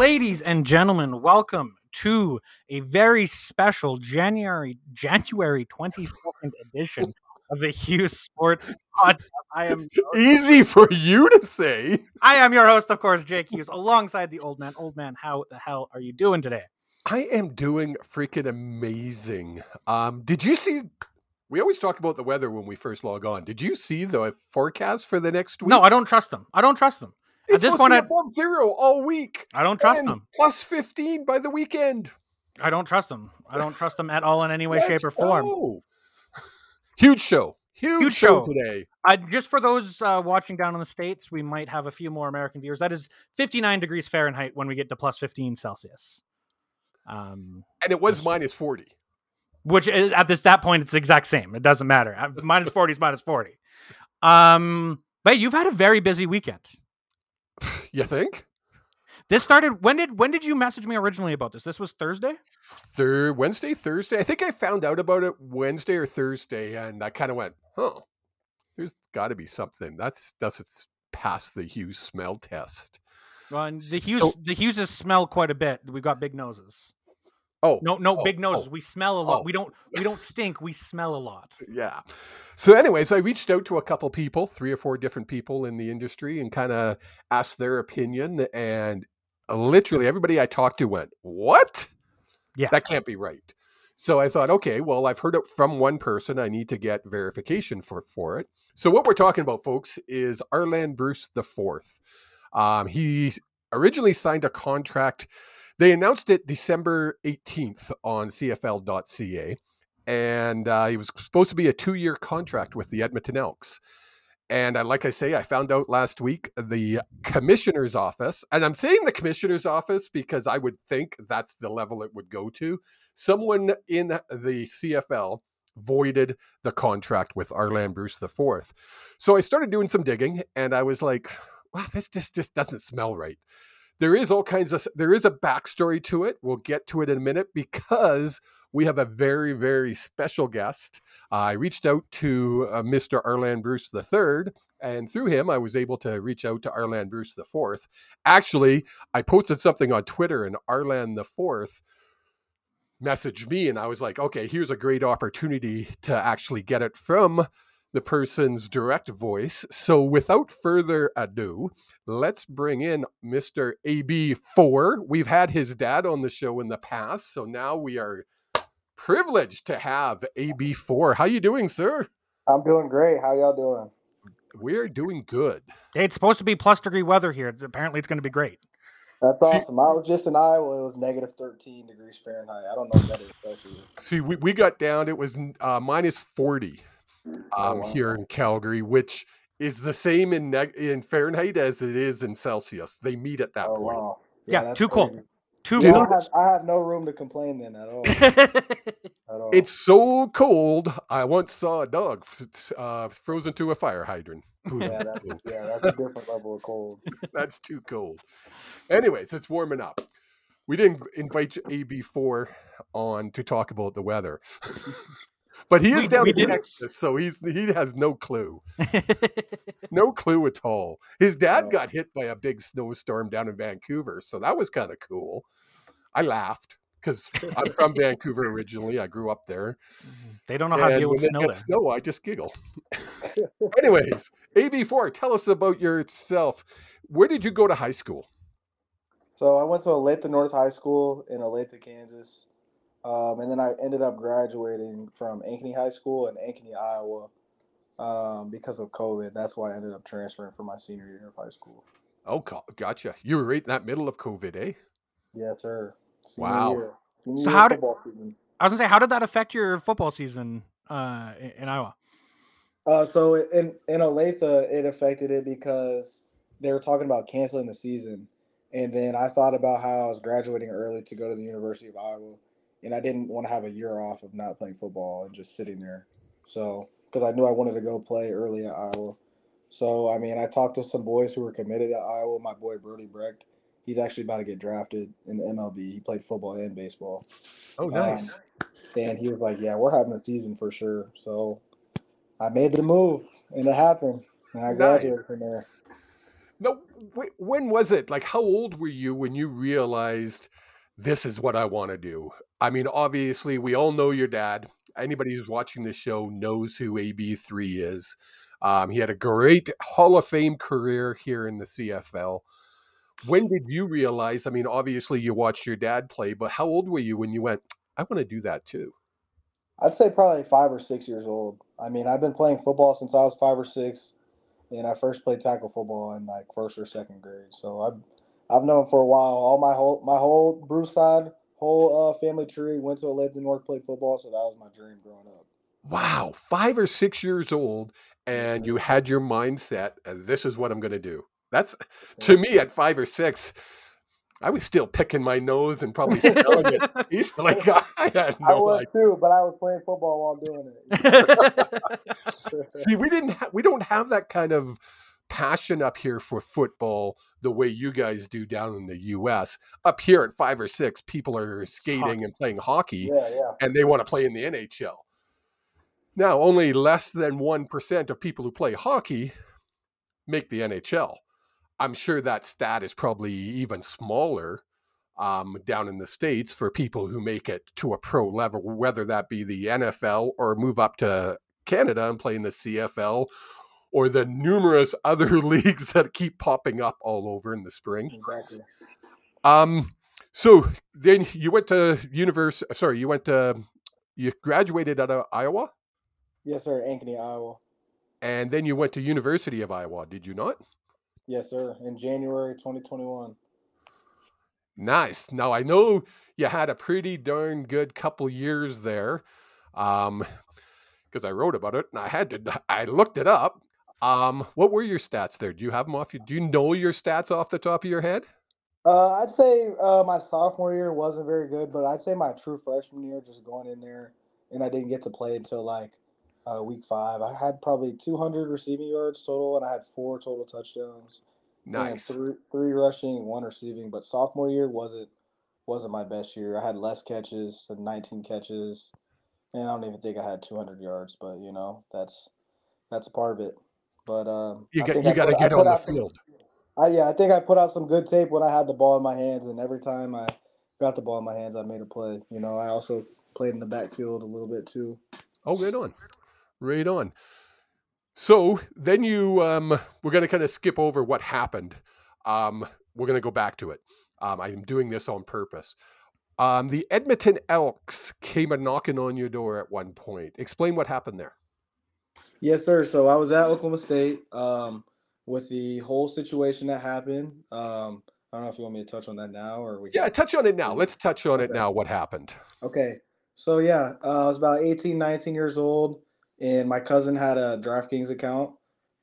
Ladies and gentlemen, welcome to a very special January January 22nd edition of the Hughes Sports Podcast. I am Easy for you to say. I am your host, of course, Jake Hughes, alongside the old man. Old man, how the hell are you doing today? I am doing freaking amazing. Um, did you see? We always talk about the weather when we first log on. Did you see the forecast for the next week? No, I don't trust them. I don't trust them. It's at this point, I- above zero all week. I don't trust and them. Plus fifteen by the weekend. I don't trust them. I don't trust them at all in any way, Let's shape, or form. go. Huge show. Huge, Huge show show. today. Uh, just for those uh, watching down in the states, we might have a few more American viewers. That is 59 degrees Fahrenheit when we get to plus 15 Celsius. Um, And it was minus 40. which is, at this that point it's the exact same. It doesn't matter. Uh, Minus 40 is minus 40. Um, but you've had a very busy weekend. You think? This started when did when did you message me originally about this? This was Thursday. Thir- Wednesday, Thursday. I think I found out about it Wednesday or Thursday, and I kind of went, "Huh, there's got to be something." That's doesn't pass the Hughes smell test. Well, and the Hughes so- the Hugheses smell quite a bit. We've got big noses. Oh No, no, oh, big oh. noses. oh, We smell a lot. oh. We don't we don't stink. We smell a lot. yeah. So, anyways, I reached out to a couple people, three or four different people in the industry, and kind of asked their opinion. And literally everybody I talked to went, "What? Yeah. that can't be right." So I thought, okay, well, I've heard it from one person. I need to get verification for for it. So what we're talking about, folks, is Arland Bruce the Fourth. Um, he originally signed a contract. They announced it December 18th on CFL.ca, and uh, he was supposed to be a two-year contract with the Edmonton Elks. And I, like I say, I found out last week the commissioner's office, and I'm saying the commissioner's office because I would think that's the level it would go to. Someone in the CFL voided the contract with Arland Bruce IV. So I started doing some digging, and I was like, "Wow, this just just doesn't smell right." There is all kinds of there is a backstory to it. We'll get to it in a minute because we have a very very special guest. I reached out to uh, Mr. Arland Bruce III, and through him, I was able to reach out to Arland Bruce IV. Actually, I posted something on Twitter, and Arland IV messaged me, and I was like, okay, here's a great opportunity to actually get it from the person's direct voice. So, without further ado, let's bring in Mr. AB4. We've had his dad on the show in the past, so now we are privileged to have AB4. How you doing, sir? I'm doing great. How y'all doing? We're doing good. It's supposed to be plus degree weather here. Apparently, it's going to be great. That's See- awesome. I was just in Iowa. It was negative 13 degrees Fahrenheit. I don't know if that is Celsius. See, we, we got down, it was uh, minus 40 um, Oh, wow. here in Calgary, which is the same in neg- in Fahrenheit as it is in Celsius. They meet at that Oh point. wow. Yeah, that's too cold. crazy. Too Yeah, cold. I, have, I have no room to complain then at all. At all. It's so cold. I once saw a dog uh, frozen to a fire hydrant. Yeah, that's, yeah, that's a different level of cold. That's too cold. Anyways, it's warming up. We didn't invite AB4 on to talk about the weather. but he is We- down we in didn't. Texas, so he's he has no clue. No clue at all. His dad No. got hit by a big snowstorm down in Vancouver, so that was kind of cool. I laughed because I'm from Vancouver originally. I grew up there. Mm, they don't know how to deal with when snow they there. snow, I just giggle. Anyways, AB4, tell us about yourself. Where did you go to high school? So I went to Olathe North High School in Olathe, Kansas. Um, and then I ended up graduating from Ankeny High School in Ankeny, Iowa, um, because of COVID. That's why I ended up transferring for my senior year of high school. Oh, gotcha. You were right in that middle of COVID, eh? Yes, sir. Senior Wow. year. Senior So how did- season. I was gonna say, how did that affect your football season uh, in, in Iowa? Uh, so in in Olathe, it affected it because they were talking about canceling the season, and then I thought about how I was graduating early to go to the University of Iowa, and I didn't want to have a year off of not playing football and just sitting there. So because I knew I wanted to go play early at Iowa, so I mean I talked to some boys who were committed at Iowa. My boy Brody Brecht, he's actually about to get drafted in the MLB. He played football and baseball. Oh, um, nice. And he was like, "Yeah, we're having a season for sure." So I made the move, and it happened, and I Nice. graduated from there. No, wh- when was it? Like, how old were you when you realized this is what I want to do? I mean, obviously, we all know your dad. Anybody who's watching this show knows who AB3 is. Um, he had a great Hall of Fame career here in the CFL. When did you realize? I mean, obviously, you watched your dad play, but how old were you when you went, I want to do that too? I'd say probably five or six years old. I mean, I've been playing football since I was five or six, and I first played tackle football in like first or second grade. So I've I've known for a while. All my whole my whole Bruce side, whole uh, family tree went to Olathe North, played football. So that was my dream growing up. Wow, five or six years old, and you had your mindset, this is what I'm going to do. That's to me at five or six. I was still picking my nose and probably smelling it. He's like I had I no was idea. too, but I was playing football while doing it. See, we didn't ha- we don't have that kind of passion up here for football the way you guys do down in the U.S. Up here at five or six, people are skating and playing hockey, yeah, yeah. and they want to play in the NHL. Now, only less than 1% of people who play hockey make the NHL. I'm sure that stat is probably even smaller um, down in the States for people who make it to a pro level, whether that be the NFL or move up to Canada and play in the CFL or the numerous other leagues that keep popping up all over in the spring. Exactly. Um, so then you went to university. Sorry, you went to you graduated out of Iowa, Yes, sir. Ankeny, Iowa. and then you went to University of Iowa. Did you not? Yes, sir. In January 2021. Nice. Now I know you had a pretty darn good couple years there, um, because I wrote about it and I had to. I looked it up. Um, what were your stats there? Do you have them off? your- Do you know your stats off the top of your head? Uh, I'd say uh, my sophomore year wasn't very good, but I'd say my true freshman year, just going in there, and I didn't get to play until like uh, week five. I had probably 200 receiving yards total, and I had four total touchdowns. Nice. three, three rushing, one receiving. But sophomore year wasn't wasn't my best year. I had less catches, 19 catches, and I don't even think I had 200 yards. But you know, that's that's a part of it. But um, You got you got to get on the out some- field. I, yeah, I think I put out some good tape when I had the ball in my hands, and every time I got the ball in my hands, I made a play. You know, I also played in the backfield a little bit too. Oh, right on, right on. So then you, um, we're going to kind of skip over what happened. Um, we're going to go back to it. Um, I'm doing this on purpose. Um, the Edmonton Elks came a knocking on your door at one point. Explain what happened there. Yes, sir. So I was at Oklahoma State um, with the whole situation that happened. Um, I don't know if you want me to touch on that now or we. Yeah, can- touch on it now. Let's touch on it now. What happened? Okay. So yeah, uh, I was about 18, 19 years old, and my cousin had a DraftKings account,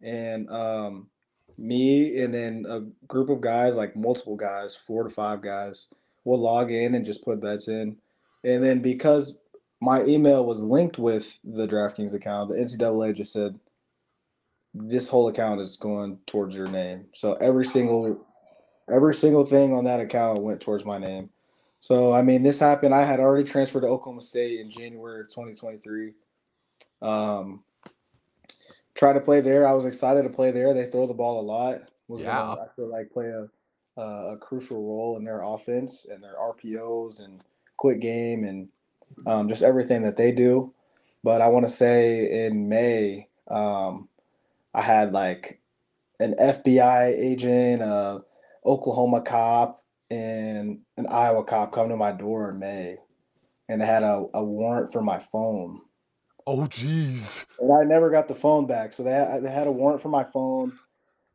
and um, me and then a group of guys, like multiple guys, four to five guys, will log in and just put bets in, and then because my email was linked with the DraftKings account, the NCAA just said this whole account is going towards your name. So every single every single thing on that account went towards my name. So I mean, this happened. I had already transferred to Oklahoma State in January of 2023. Um, tried to play there. I was excited to play there. They throw the ball a lot. Was Yeah. gonna, I feel like play a, a a crucial role in their offense and their RPOs and quick game and um, just everything that they do. But I want to say in May, um, I had like an FBI agent, a Oklahoma cop, and an Iowa cop come to my door in May, and they had a, a warrant for my phone. Oh, geez. And I never got the phone back. So they they had a warrant for my phone,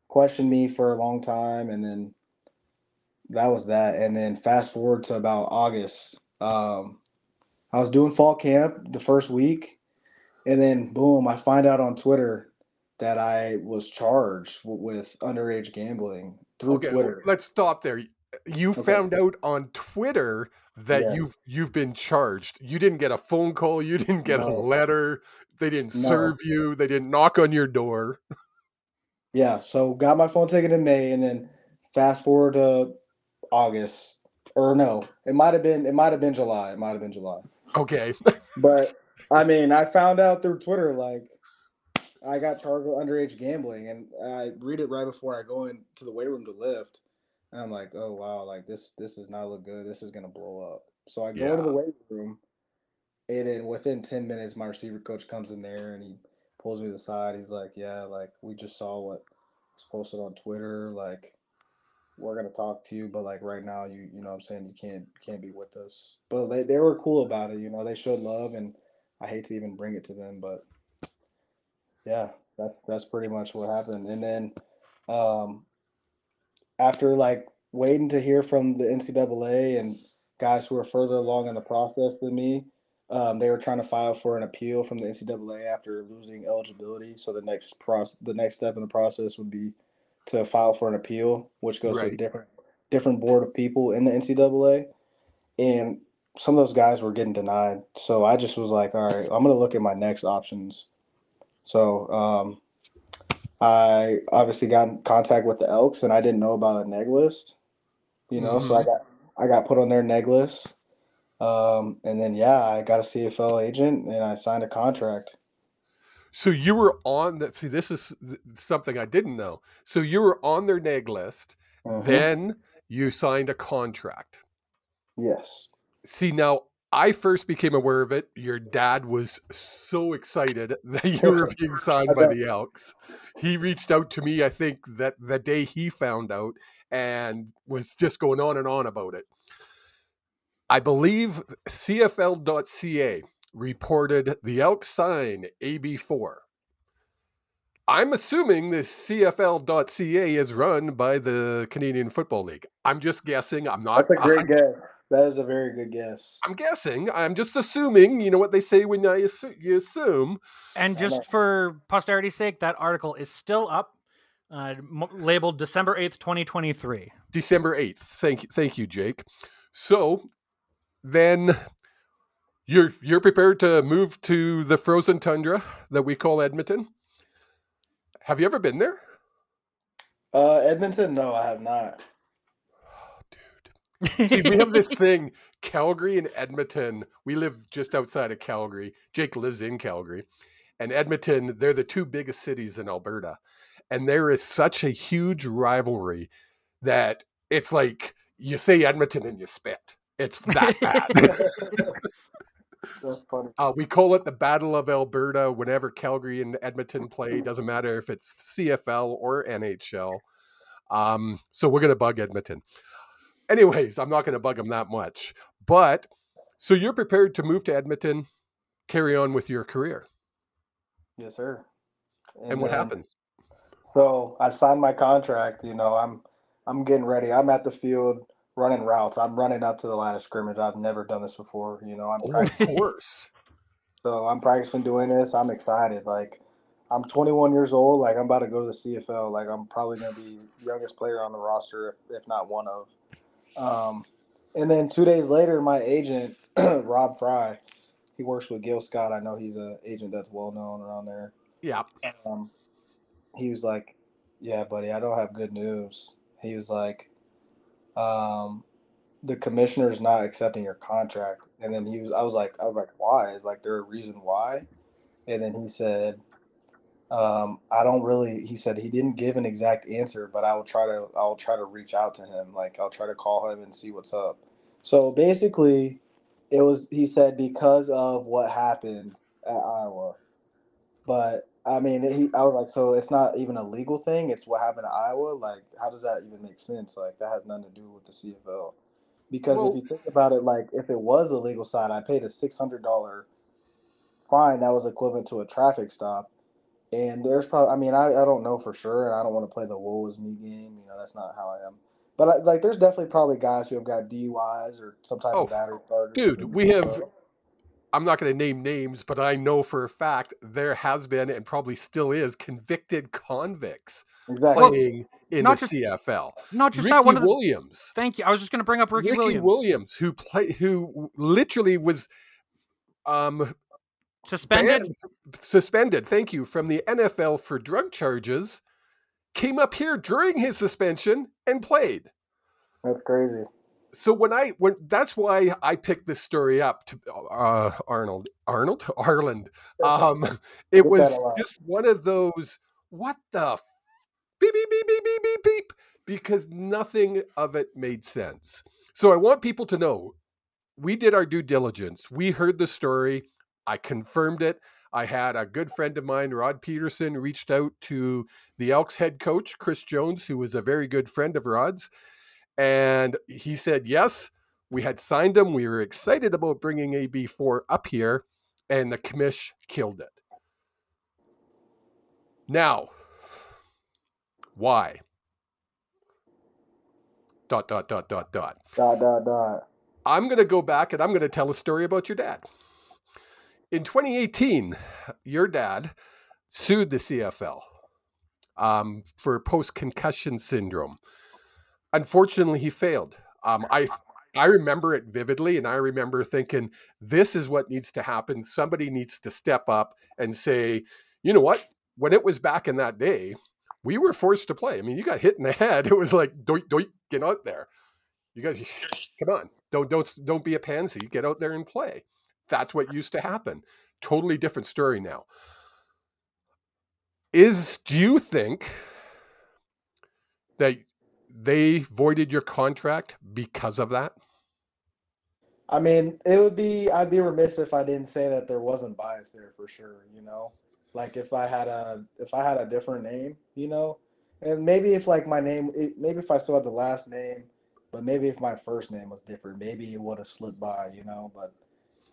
questioned me for a long time, and then that was that. And then fast forward to about August, um, I was doing fall camp the first week, and then boom, I find out on Twitter that I was charged w- with underage gambling through Okay, Twitter. let's stop there. You Okay. found out on Twitter that Yeah. you've you've been charged. You didn't get a phone call. You didn't get a letter. They didn't No. serve you. They didn't knock on your door. Yeah, so got my phone taken in May, and then fast forward to August, or no, it might have been it might have been July. It might have been July. Okay. But I mean, I found out through Twitter like I got charged with underage gambling, and I read it right before I go into the weight room to lift, and I'm like, oh wow, like this this does not look good. This is gonna blow up. So I go into Yeah. the weight room, and then within ten minutes, my receiver coach comes in there and he pulls me to the side. He's like, yeah, like we just saw what was posted on Twitter. Like we're gonna talk to you, but like right now, you you know what I'm saying you can't can't be with us. But they they were cool about it. You know, they showed love, and I hate to even bring it to them, but yeah, that's that's pretty much what happened. And then um, after like waiting to hear from the NCAA and guys who are further along in the process than me, um, they were trying to file for an appeal from the NCAA after losing eligibility. So the next process, the next step in the process would be to file for an appeal, which goes to a Right. different different board of people in the NCAA. And some of those guys were getting denied. So I just was like, all right, I'm gonna look at my next options. So um, I obviously got in contact with the Elks, and I didn't know about a neg list. You know, so I got I got put on their neg list, um, and then yeah, I got a CFL agent, and I signed a contract. So you were on that. See, this is something I didn't know. So you were on their neg list. Mhm. Then you signed a contract. yes, See, now I first became aware of it. Your dad was so excited that you were being signed by the Elks. He reached out to me, I think, that the day he found out and was just going on and on about it. I believe CFL.ca reported the elk sign AB4. I'm assuming this CFL.ca is run by the Canadian Football League. I'm just guessing. I'm not. that's a great guess. That is a very good guess. I'm guessing. I'm just assuming. You know what they say when I assu- you assume. And just for posterity's sake, that article is still up, uh, m- labeled December 8th, 2023. December eighth. Thank you, thank you, Jake. So then you're you're prepared to move to the frozen tundra that we call Edmonton. Have you ever been there, Uh, Edmonton, no, I have not. Oh, dude? See, we have this thing, Calgary and Edmonton. We live just outside of Calgary. Jake lives in Calgary. And Edmonton, they're the two biggest cities in Alberta. And there is such a huge rivalry that it's like you say Edmonton and you spit. It's that bad. That's funny. Uh, we call it the Battle of Alberta whenever Calgary and Edmonton play. Doesn't matter if it's CFL or NHL. Um, so we're going to bug Edmonton. Anyways, I'm not going to bug them that much. But so you're prepared to move to Edmonton, carry on with your career. Yes, sir. And, what then- happens? So I signed my contract. You know, I'm I'm getting ready. I'm at the field running routes. I'm running up to the line of scrimmage. I've never done this before. You know, I'm Oh, of practicing. course. So I'm practicing doing this. I'm excited. Like I'm 21 years old. Like I'm about to go to the CFL. Like I'm probably gonna be youngest player on the roster, if, if not one of. Um, and then two days later, my agent Rob Fry, he works with Gil Scott. I know he's an agent that's well known around there. Yeah. Um, he was like, "Yeah, buddy, I don't have good news." He was like, um, "The commissioner's not accepting your contract." And then he was, I was like, I was like, "Why?" Is like there a reason why? And then he said, um, "I don't really." He said he didn't give an exact answer, but I will try to. I'll try to reach out to him. Like I'll try to call him and see what's up. So basically, it was. He said because of what happened at Iowa, but I mean, he. I was like, so it's not even a legal thing. It's what happened to Iowa. Like, how does that even make sense? Like, that has nothing to do with the CFL. Because Well- if you think about it, like, if it was a legal side, I paid a six hundred dollar fine. That was equivalent to a traffic stop. And there's probably, I mean, I, I don't know for sure, and I don't want to play the woe is me game. You know, that's not how I am. But I, like, there's definitely probably guys who have got DUIs or some type Oh, of battery dude, we have- I'm not going to name names, but I know for a fact there has been and probably still is convicted convicts exactly. playing in not the just- CFL. Not just Ricky that one of the. Williams. Thank you. I was just going to bring up Ricky, Ricky Williams. Williams, who play, who literally was um, Suspended. banned- suspended. Thank you from the NFL for drug charges, came up here during his suspension and played. That's crazy. So when I when that's why I picked this story up to uh, Arnold Arnold Arland. Um, it was that a lot. just one of those what the f- beep beep beep beep beep beep beep because nothing of it made sense. So I want people to know we did our due diligence. We heard the story. I confirmed it. I had a good friend of mine, Rod Pedersen, reached out to the Elks head coach, Chris Jones, who was a very good friend of Rod's. And he said, yes, we had signed him. We were excited about bringing AB4 up here, and the commish killed it. Now, why? Dot, dot, dot, dot, dot. Dot dot dot. I'm going to go back and I'm going to tell a story about your dad. In 2018, your dad sued the CFL um, for post concussion syndrome. Unfortunately, he failed. Um, I I remember it vividly, and I remember thinking, this is what needs to happen. Somebody needs to step up and say, you know what? When it was back in that day, we were forced to play. I mean, you got hit in the head. It was like, don't, don't get out there. You got, come on, don't, don't, don't be a pansy. Get out there and play. That's what used to happen. Totally different story now. Is, do you think that they voided your contract because of that? I mean, it would be I'd be remiss if I didn't say that there wasn't bias there for sure, you know? Like if I had a if I had a different name, you know? And maybe if like my name maybe if I still had the last name, but maybe if my first name was different, maybe it would have slipped by, you know, but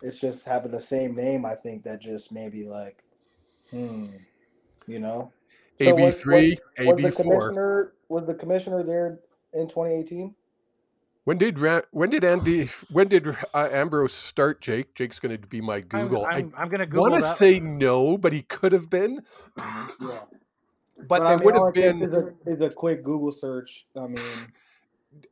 it's just having the same name, I think that just maybe like hmm, you know? So AB3, AB4. commissioner was the commissioner there in 2018? When did Ra- when did Andy when did uh, Ambrosie start? Jake. Jake's going to be my Google. I'm, I I'm, I'm gonna Google want to say no, but he could have been. Yeah. But, I there mean, would have been. Is a, is a quick Google search. I mean,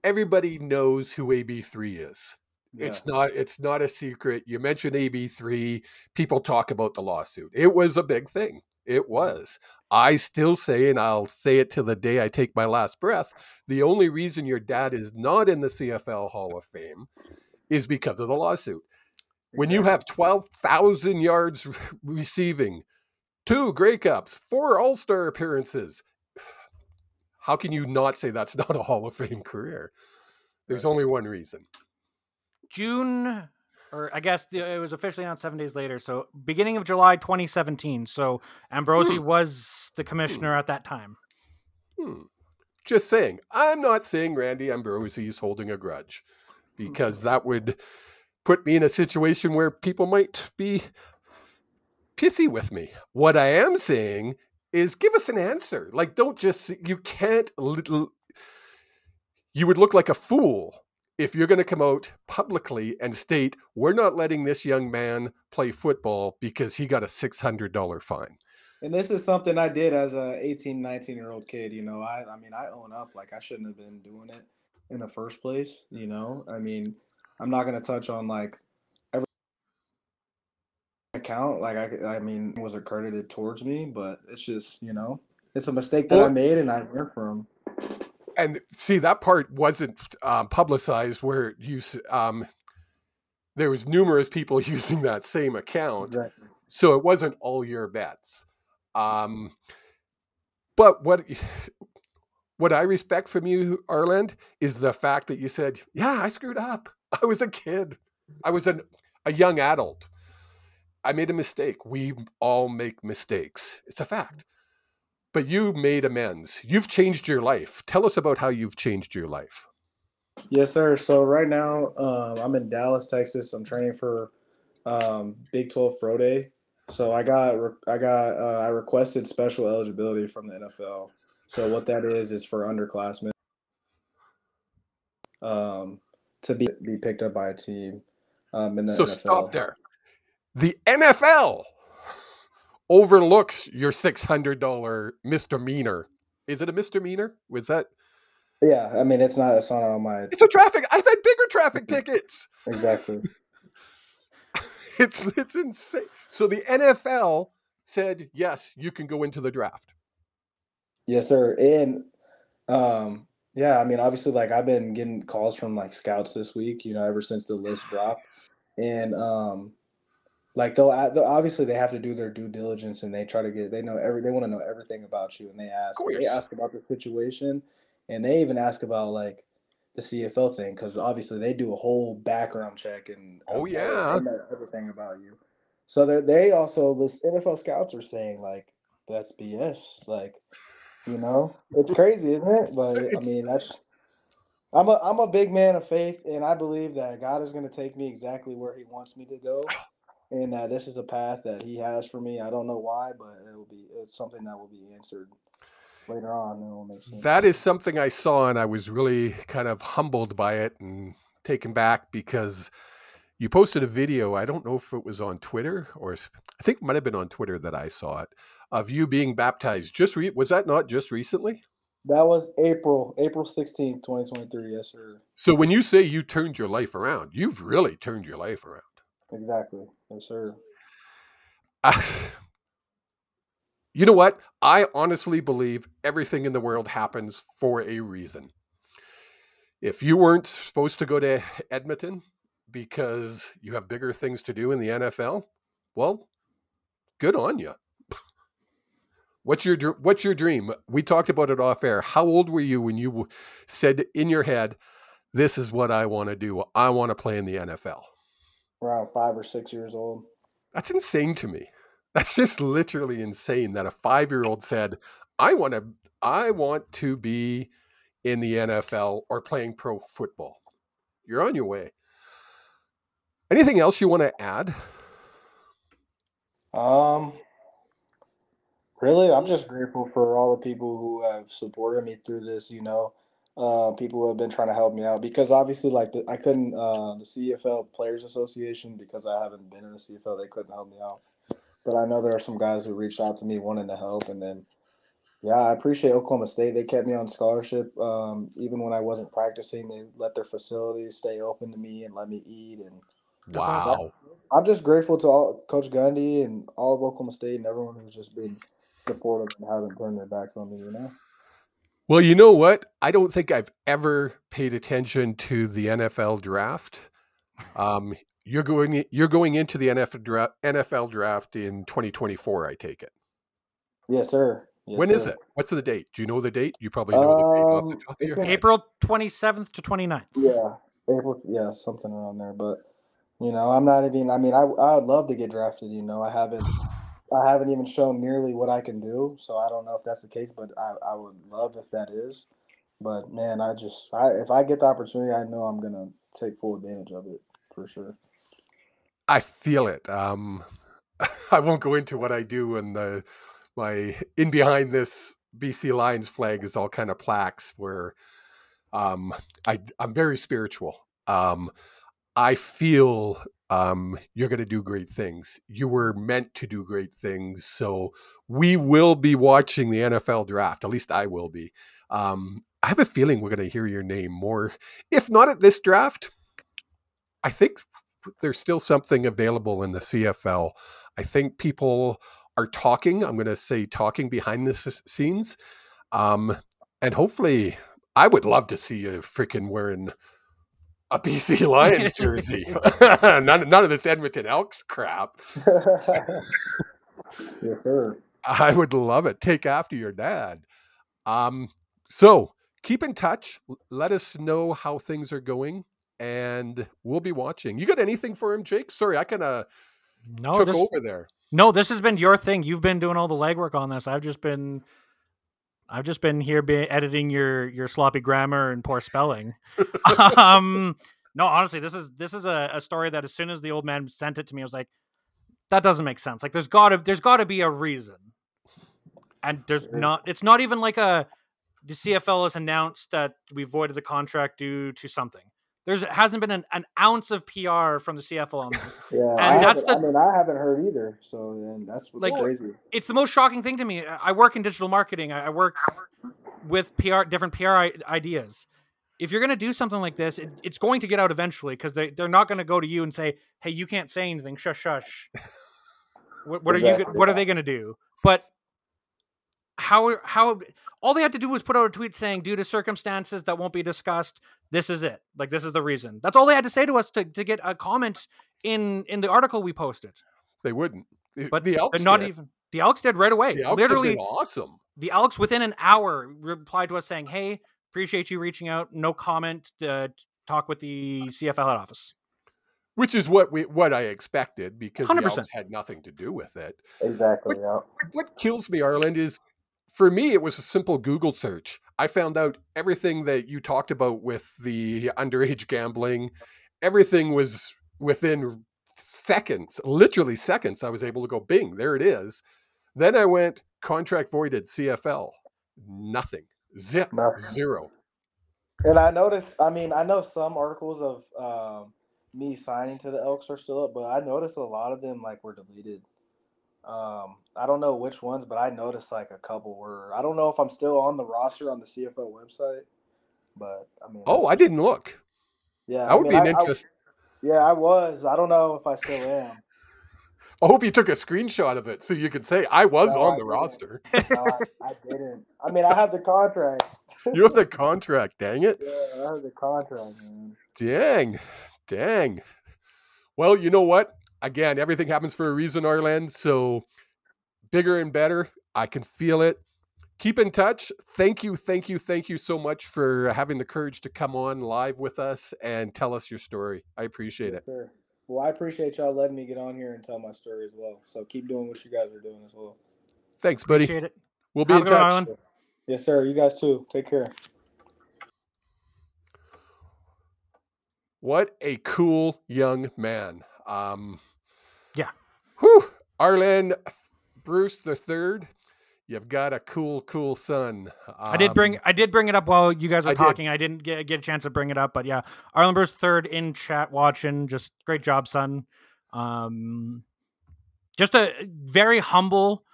Everybody knows who AB3 is. yeah. It's not. It's not a secret. You mentioned AB3. People talk about the lawsuit. It was a big thing. It was. I still say, and I'll say it till the day I take my last breath. The only reason your dad is not in the CFL Hall of Fame is because of the lawsuit. When you have 12,000 yards re- receiving, two Grey Cups, four All Star appearances, how can you not say that's not a Hall of Fame career? There's only one reason. June, or I guess it was officially announced seven days later. So beginning of July 2017. So Ambrosie Hmm. was the commissioner at that time. Hmm. Just saying. I'm not saying Randy Ambrosie is holding a grudge because that would put me in a situation where people might be pissy with me. What I am saying is give us an answer. Like, don't just, you can't little, you would look like a fool if you're going to come out publicly and state, we're not letting this young man play football because he got a $600 fine. And this is something I did as a 18, 19 year old kid. You know, I, I mean, I own up. Like, I shouldn't have been doing it in the first place. You know, I mean, I'm not going to touch on like every account. Like, I, I mean, was accredited towards me, but it's just, you know, it's a mistake that I made and I learned from. And see that part wasn't um, publicized where you um, there was numerous people using that same account. Exactly. so it wasn't all your bets. Um, but what what i respect from you arland is the fact that you said yeah i screwed up. I was a kid. I was an, a young adult. I made a mistake. We all make mistakes. It's a fact but you made amends. You've changed your life. Tell us about how you've changed your life. Yes, sir. So right now, um, I'm in Dallas, Texas. I'm training for um, Big 12 Pro Day. So I got I got uh, I requested special eligibility from the NFL. So what that is is for underclassmen um, to be be picked up by a team um, in the So NFL. stop there. The NFL overlooks your $600 misdemeanor. Is it a misdemeanor? Was that? Yeah, I mean it's not it's not on my It's a traffic. I've had bigger traffic tickets. exactly. It's it's insane. So the NFL said, yes, you can go into the draft. Yes, sir. And um, Yeah, I mean, obviously, like I've been getting calls from like scouts this week, you know, ever since the list dropped, and um, like they'll, they'll obviously they have to do their due diligence and they try to get they know every they want to know everything about you and they ask they ask about the situation and they even ask about like the CFL thing because obviously they do a whole background check and oh yeah everything about you. So they they also the NFL scouts are saying like that's BS like you know it's crazy isn't it? But I mean that's I'm a I'm a big man of faith and I believe that God is going to take me exactly where He wants me to go and uh, this is a path that he has for me. I don't know why, but it will be it's something that will be answered later on. It will make sense. That is something I saw, and I was really kind of humbled by it and taken back because you posted a video. I don't know if it was on Twitter or I think it might have been on Twitter that I saw it of you being baptized. Just re- was that not just recently? That was April, April 16th, 2023. Yes, sir. So when you say you turned your life around, you've really turned your life around. Exactly. Yes, sir. Uh, you know what? I honestly believe everything in the world happens for a reason. If you weren't supposed to go to Edmonton because you have bigger things to do in the NFL, well, good on you. What's your what's your dream? We talked about it off air. How old were you when you said in your head, "This is what I want to do. I want to play in the NFL"? Around five or six years old. That's insane to me. That's just literally insane that a five year old said, I want to I want to be in the NFL or playing pro football. You're on your way. Anything else you want to add? Um really I'm just grateful for all the people who have supported me through this, you know uh, people who have been trying to help me out because obviously, like the, I couldn't uh, the CFL Players Association because I haven't been in the CFL, they couldn't help me out. But I know there are some guys who reached out to me wanting to help, and then yeah, I appreciate Oklahoma State. They kept me on scholarship um, even when I wasn't practicing. They let their facilities stay open to me and let me eat. And wow, I'm just grateful to all Coach Gundy and all of Oklahoma State and everyone who's just been supportive and haven't turned their backs on me. You know. Well, you know what? I don't think I've ever paid attention to the NFL draft. Um, you're going you're going into the NFL draft, NFL draft in 2024, I take it. Yes, sir. Yes, when sir. is it? What's the date? Do you know the date? You probably know the date off the um, top of your head. April 27th to 29th. Yeah. April yeah, something around there, but you know, I'm not even I mean, I I'd love to get drafted, you know. I haven't I haven't even shown nearly what I can do, so I don't know if that's the case, but I, I would love if that is. But man, I just I, if I get the opportunity, I know I'm gonna take full advantage of it for sure. I feel it. Um, I won't go into what I do, and the my in behind this BC Lions flag is all kind of plaques where um, I I'm very spiritual. Um, I feel um, you're going to do great things. You were meant to do great things. So we will be watching the NFL draft. At least I will be. Um, I have a feeling we're going to hear your name more. If not at this draft, I think there's still something available in the CFL. I think people are talking. I'm going to say talking behind the scenes. Um, and hopefully, I would love to see you freaking wearing a BC Lions jersey. none, none of this Edmonton Elks crap. yes, sir. I would love it. Take after your dad. Um, so keep in touch. Let us know how things are going, and we'll be watching. You got anything for him, Jake? Sorry, I kind of no, took this, over there. No, this has been your thing. You've been doing all the legwork on this. I've just been I've just been here be editing your your sloppy grammar and poor spelling. um, no, honestly, this is this is a, a, story that as soon as the old man sent it to me, I was like, that doesn't make sense. Like, there's gotta there's gotta be a reason, and there's not. It's not even like a the CFL has announced that we voided the contract due to something. There's hasn't been an, an ounce of PR from the CFL on this. yeah, and I that's the. I mean, I haven't heard either. So then that's what's like, crazy. It's the most shocking thing to me. I work in digital marketing. I work with PR, different PR ideas. If you're going to do something like this, it, it's going to get out eventually because they they're not going to go to you and say, "Hey, you can't say anything. Shush, shush." what, what are you? What are they going to do? But how how all they had to do was put out a tweet saying due to circumstances that won't be discussed this is it like this is the reason that's all they had to say to us to, to get a comment in in the article we posted They wouldn't. But the Elks not did. even the elks did right away The Elks have literally been awesome. the elks within an hour replied to us saying hey appreciate you reaching out no comment uh, talk with the cfl head office Which is what we what I expected because the 100%. Elks had nothing to do with it. Exactly. Yeah. What kills me, Arland, is for me it was a simple Google search. I found out everything that you talked about with the underage gambling. Everything was within seconds, literally seconds. I was able to go bing, there it is. Then I went contract voided CFL. Nothing. Zip. Nothing. Zero. And I noticed. I mean, I know some articles of um, me signing to the Elks are still up, but I noticed a lot of them like were deleted. Um, I don't know which ones, but I noticed like a couple were. I don't know if I'm still on the roster on the CFL website, but I mean. Oh, I didn't look. Yeah, That would I be mean, an I- I- interest. yeah, I was. I don't know if I still am. I hope you took a screenshot of it so you could say I was No, on I the didn't. roster. No, I, I didn't. I mean, I have the contract. You have the contract, dang it. Yeah, I have the contract, man. Dang, dang. Well, you know what? Again, everything happens for a reason, Arland. So bigger and better. I can feel it. Keep in touch. Thank you, thank you, thank you so much for having the courage to come on live with us and tell us your story. I appreciate Yes, it. sir. Well, I appreciate y'all letting me get on here and tell my story as well. So keep doing what you guys are doing as well. Thanks, buddy. appreciate it We'll be Have in a good one, touch. Arland. Yes, sir. You guys too. Take care. What a cool young man. Um, Yeah. Whew. Arland Bruce the third. You've got a cool, cool son. I did bring Um, I did bring it up while you guys were I did. talking. I didn't get, get a chance to bring it up, but yeah, Arland Bruce third in chat watching. Just great job, son. Um, just a very humble.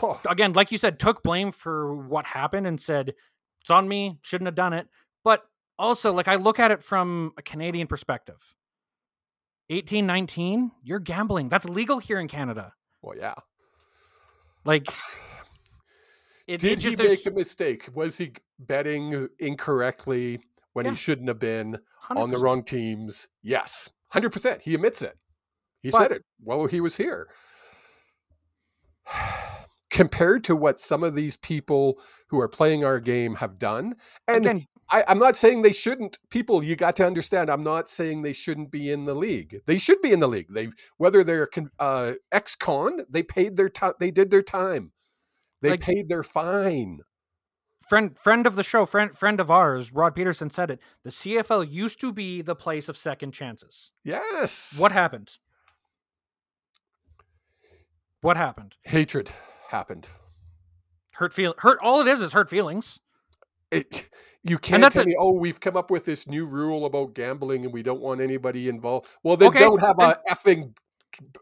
oh, Again, like you said, took blame for what happened and said it's on me. Shouldn't have done it. But also, like I look at it from a Canadian perspective. 18, 19, you're gambling. That's legal here in Canada. well, yeah. Like it, Did it just he there's make a mistake? Was he betting incorrectly when Yeah. he shouldn't have been on the wrong teams? Yes, hundred percent. He admits it. He But- said it while he was here. Compared to what some of these people who are playing our game have done, and Again, I, I'm not saying they shouldn't. People, you got to understand. I'm not saying they shouldn't be in the league. They should be in the league. They whether they're uh, ex-con, they paid their time. They did their time. They Like- paid their fine. friend friend of the show, friend friend of ours, Rod Pedersen said it. The CFL used to be the place of second chances. Yes. What happened? What happened? hatred happened? Hurt feel hurt. All it is is hurt feelings. It. You can't tell a- me, oh, we've come up with this new rule about gambling and we don't want anybody involved. Well, then Okay, don't have then- a effing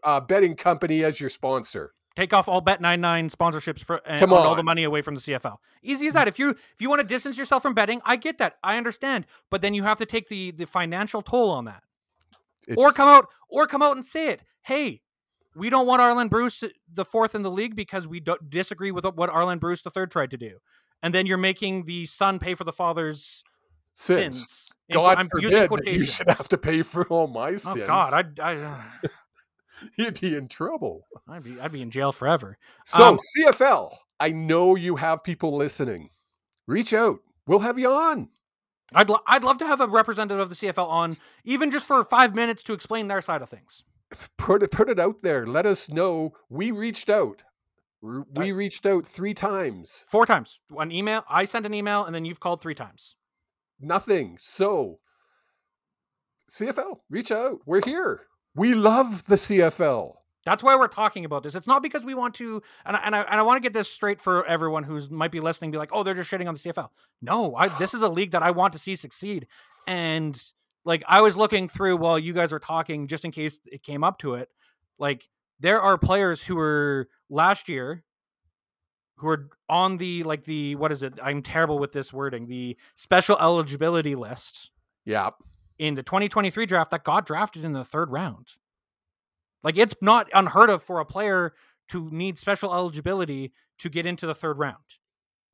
uh, betting company as your sponsor. Take off all Bet 99 sponsorships for and eh, Come all the money away from the CFL. Easy as mm. that. If you if you want to distance yourself from betting, I get that. I understand. But then you have to take the the financial toll on that. or come out or come out and say it. Hey, we don't want Arland Bruce uh, the fourth in the league because we don't disagree with what Arland Bruce the third tried to do. And then you're making the son pay for the father's sins. sins. God I'm forbid you should have to pay for all my sins. Oh. God, I, I, You'd be in trouble. I'd be, I'd be in jail forever. So Um, CFL, I know you have people listening. Reach out. We'll have you on. I'd, lo- I'd love to have a representative of the CFL on, even just for five minutes to explain their side of things. Put it put it out there. Let us know. We reached out. R- uh We reached out three times. Four times. An email. I sent an email, and then you've called three times. Nothing. So CFL, reach out. We're here. We love the CFL. That's why we're talking about this. It's not because we want to, and I, and I, and I want to get this straight for everyone who might be listening. Be like, oh, they're just shitting on the CFL. No, I, this is a league that I want to see succeed. And like, I was looking through while you guys were talking, just in case it came up to it. Like, there are players who were last year who are on the like the what is it? I'm terrible with this wording. The special eligibility list Yeah. in the 2023 draft that got drafted in the third round. Like it's not unheard of for a player to need special eligibility to get into the third round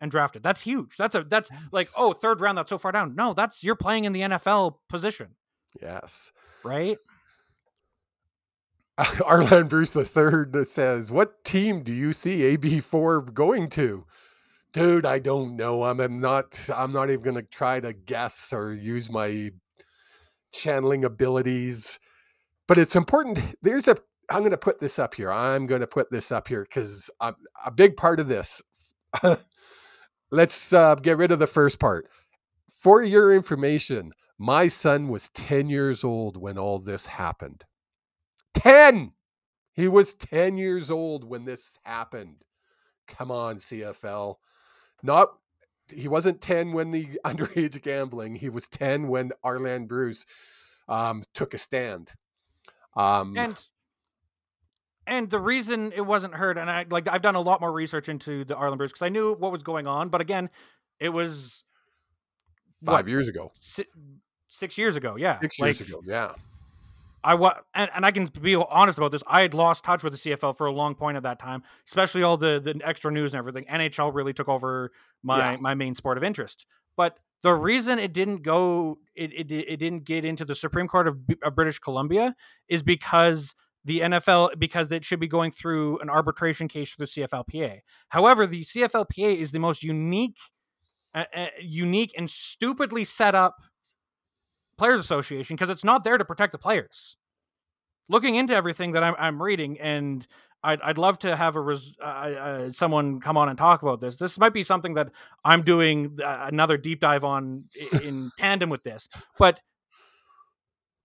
and drafted. That's huge. That's a that's like oh third round. That's so far down. No, that's you're playing in the NFL position, Yes. right? Arland Bruce III says, What team do you see AB4 going to? Dude, I don't know. I'm, I'm not I'm not even gonna try to guess or use my channeling abilities. But it's important. There's a I'm gonna put this up here. I'm gonna put this up here because a big part of this. Let's uh, get rid of the first part. For your information, my son was 10 years old when all this happened. 10 he was 10 years old when this happened. Come on cfl not he wasn't 10 when the underage gambling. He was 10 when arland bruce um, took a stand. Um, and and the reason it wasn't heard and i like i've done a lot more research into the arland bruce because i knew what was going on but again it was five what, years ago. si- six years ago yeah six like, years ago yeah i was and, and i can be honest about this i had lost touch with the cfl for a long point at that time especially all the the extra news and everything nhl really took over my Yes. my main sport of interest but the reason it didn't go it, it, it didn't get into the supreme court of, B- of british columbia is because the NFL because it should be going through an arbitration case through the CFLPA. However, the CFLPA is the most unique, uh, uh, unique and stupidly set up players association because it's not there to protect the players. Looking into everything that I'm, I'm reading, and I'd, I'd love to have a res, uh, uh, someone come on and talk about this. This might be something that I'm doing uh, another deep dive on in tandem with this, but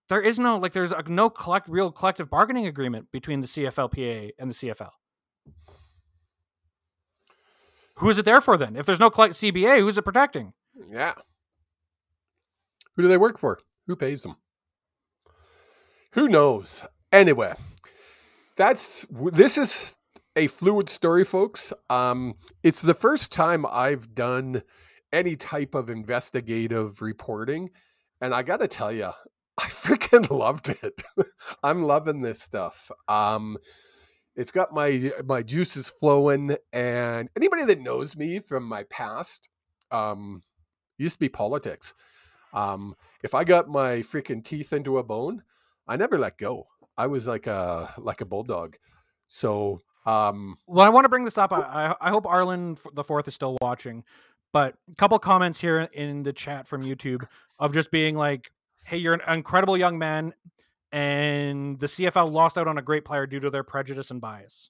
there is no like there's a, no collect real collective bargaining agreement between the CFLPA and the CFL. Who is it there for then? If there's no CBA, who's it protecting? yeah who do they work for? Who pays them? Who knows? Anyway that's this is a fluid story folks. Um it's the first time i've done any type of investigative reporting and i gotta tell you i freaking loved it. I'm loving this stuff. Um it's got my my juices flowing and anybody that knows me from my past um used to be politics um if i got my freaking teeth into a bone i never let go I was like a like a bulldog. So um Well, I want to bring this up. I, I, I hope Arland the fourth is still watching, but a couple comments here in the chat from YouTube of just being like, "Hey, you're an incredible young man, and the CFL lost out on a great player due to their prejudice and bias."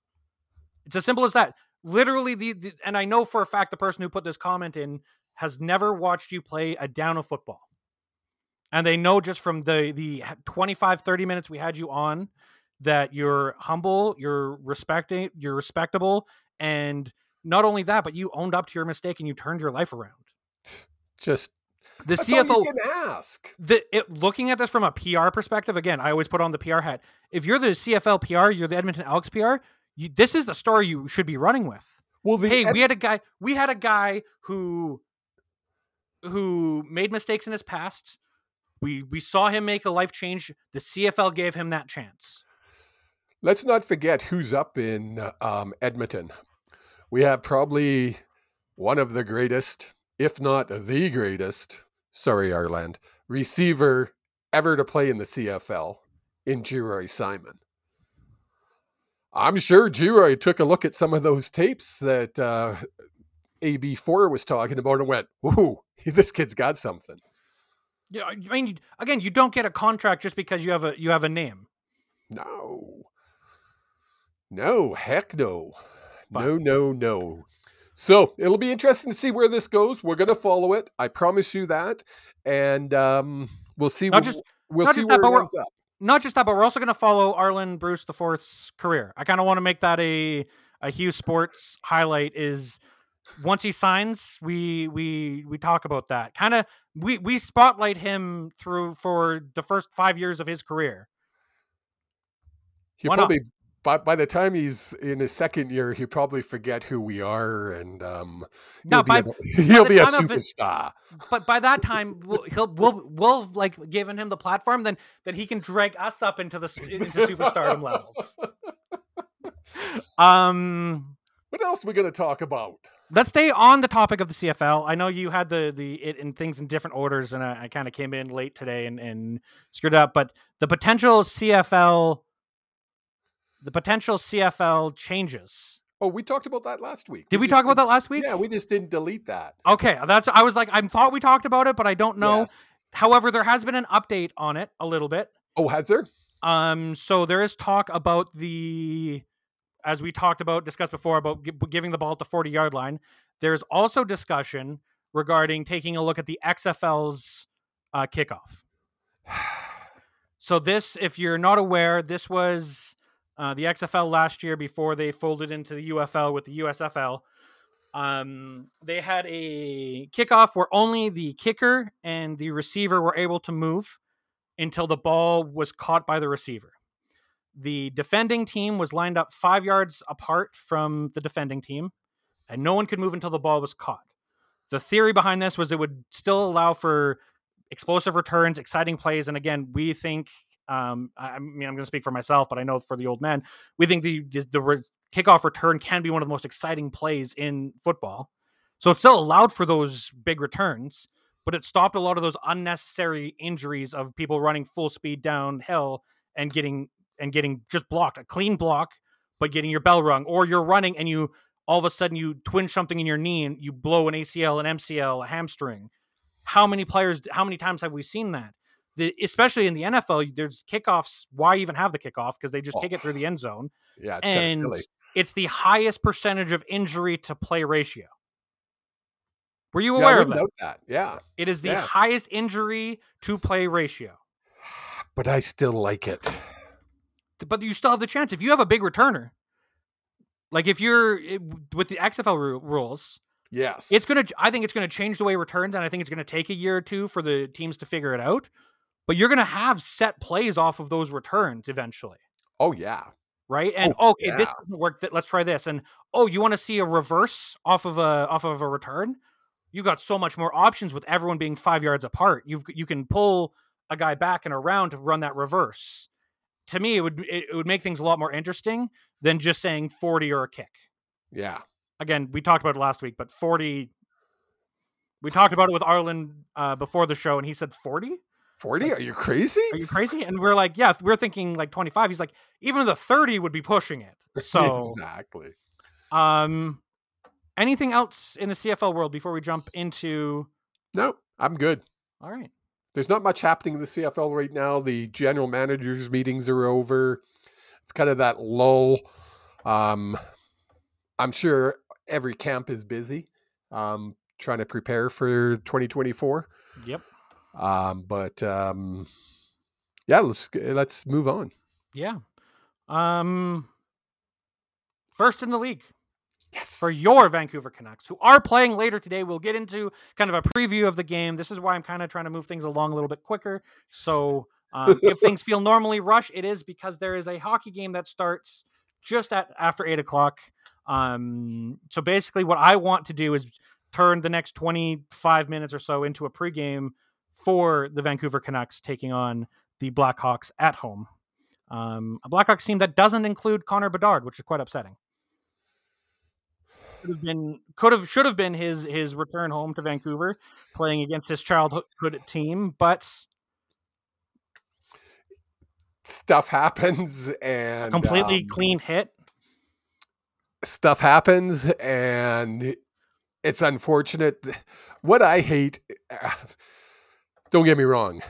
It's as simple as that. Literally, the, the and I know for a fact the person who put this comment in has never watched you play a down of football. And they know just from the the 25 30 minutes we had you on that you're humble, you're respecting, you're respectable, and not only that, but you owned up to your mistake and you turned your life around. just The CFO you can ask. the it, looking at this from a PR perspective, again, I always put on the PR hat. If you're the CFL PR, you're the Edmonton Elks PR. You, this is the story you should be running with. Well, the hey, Ed- we had a guy. We had a guy who who made mistakes in his past. We we saw him make a life change. The CFL gave him that chance. let's not forget who's up in um, Edmonton. We have probably one of the greatest, if not the greatest, sorry, Arland, receiver ever to play in the CFL in Geroy Simon. I'm sure Geroy took a look at some of those tapes that uh, AB4 was talking about and went, Ooh, this kid's got something. Yeah, I mean, again, you don't get a contract just because you have a you have a name. No. No, heck no. But- no, no, no. So it'll be interesting to see where this goes. We're going to follow it. I promise you that. And um, we'll see. Not just- we'll not see just that, but it we're- ends up. Not just that, but we're also going to follow Arland Bruce the Fourth's career. I kind of want to make that a a Hughes Sports highlight. Is once he signs, we we we talk about that. Kind of we we spotlight him through for the first five years of his career. He'll why not? probably by, by the time he's in his second year, he'll probably forget who we are, and um, he'll by- be a, he'll be a of it- superstar. But by that time, we'll, he'll we'll we'll have, like given him the platform, then then he can drag us up into the into superstardom levels. um, What else are we going to talk about? Let's stay on the topic of the CFL. I know you had the the it in things in different orders, and I, I kind of came in late today and and screwed up. But the potential CFL, the potential CFL changes. Oh, we talked about that last week. Did we just talk about that last week? Yeah, we just didn't delete that. Okay, that's I was like I thought we talked about it, but I don't know. Yes. However, there has been an update on it a little bit. Oh, has there? Um, so there is talk about the, as we talked about, discussed before, about gi- giving the ball at the 40 yard line. There's also discussion regarding taking a look at the XFL's uh, kickoff. So this, if you're not aware, this was uh, the XFL last year before they folded into the UFL with the USFL. Um, they had a kickoff where only the kicker and the receiver were able to move until the ball was caught by the receiver. The defending team was lined up five yards apart from the defending team, and no one could move until the ball was caught. The theory behind this was it would still allow for explosive returns, exciting plays, and again, we think. Um, I mean, I'm going to speak for myself, but I know for the old men, we think the the, the re- kickoff return can be one of the most exciting plays in football. So it still allowed for those big returns, but it stopped a lot of those unnecessary injuries of people running full speed downhill and getting and getting just blocked, a clean block, but getting your bell rung, or you're running and you all of a sudden you twinge something in your knee and you blow an ACL, an MCL, a hamstring. How many players? How many times have we seen that? The, especially in the NFL, there's kickoffs. Why even have the kickoff? Because they just kick it through the oh. end zone Yeah, it's and silly. it's the highest percentage of injury to play ratio. Were you Yeah, aware of that? doubt that. Yeah, It is the yeah. highest injury to play ratio. but I still like it. But you still have the chance if you have a big returner. Like if you're eh, with the XFL rules, Yes, it's gonna. I think it's gonna change the way returns, and I think it's gonna take a year or two for the teams to figure it out. But you're gonna have set plays off of those returns eventually. Oh yeah, right? And Oh, okay, this yeah. doesn't work. Th- let's try this. And oh, you want to see a reverse off of a off of a return? You got so much more options with everyone being five yards apart. You've you can pull a guy back and around to run that reverse. To me, it would it, it would make things a lot more interesting than just saying forty or a kick. yeah. Again, we talked about it last week, but forty. We talked about it with Arland uh, before the show, and he said forty. Forty? Are you crazy? Are you crazy? And we're like, yeah, we're thinking like twenty five. He's like, even the thirty would be pushing it. So exactly. Um, anything else in the CFL world before we jump into? No, I'm good. All right. There's not much happening in the CFL right now. The general managers meetings are over. It's kind of that lull. Um, I'm sure every camp is busy, um, trying to prepare for 2024. Yep. Um, but um, yeah, let's let's move on. Yeah. Um. First in the league Yes. for your Vancouver Canucks, who are playing later today. We'll get into kind of a preview of the game. This is why I'm kind of trying to move things along a little bit quicker. So um, if things feel normally rush, it is because there is a hockey game that starts just at after eight o'clock. Um, so basically, what I want to do is turn the next 25 minutes or so into a pregame for the Vancouver Canucks taking on the Blackhawks at home. Um, a Blackhawks team that doesn't include Connor Bedard, which is quite upsetting. Could have been, could have, should have been his his return home to Vancouver, playing against his childhood team, but stuff happens and completely um, clean hit. stuff happens and it's unfortunate. What i hate don't get me wrong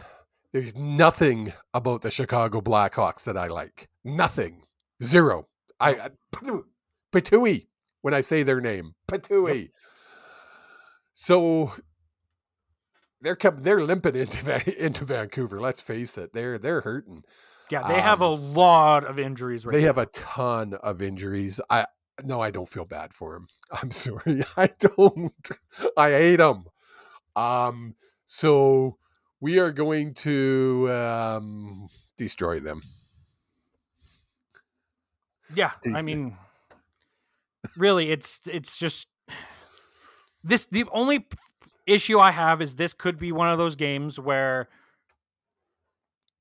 there's nothing about the chicago blackhawks that i like. Nothing. Zero. I I- patui when i say their name patui so they're com- they're limping into into vancouver let's face it they're they're hurting Yeah, they have a um, lot of injuries right they now. have a ton of injuries. I no, I don't feel bad for him. I'm sorry, I don't. I hate him. Um, so we are going to um, destroy them. Yeah, I mean, really, it's it's just this. The only issue I have is this could be one of those games where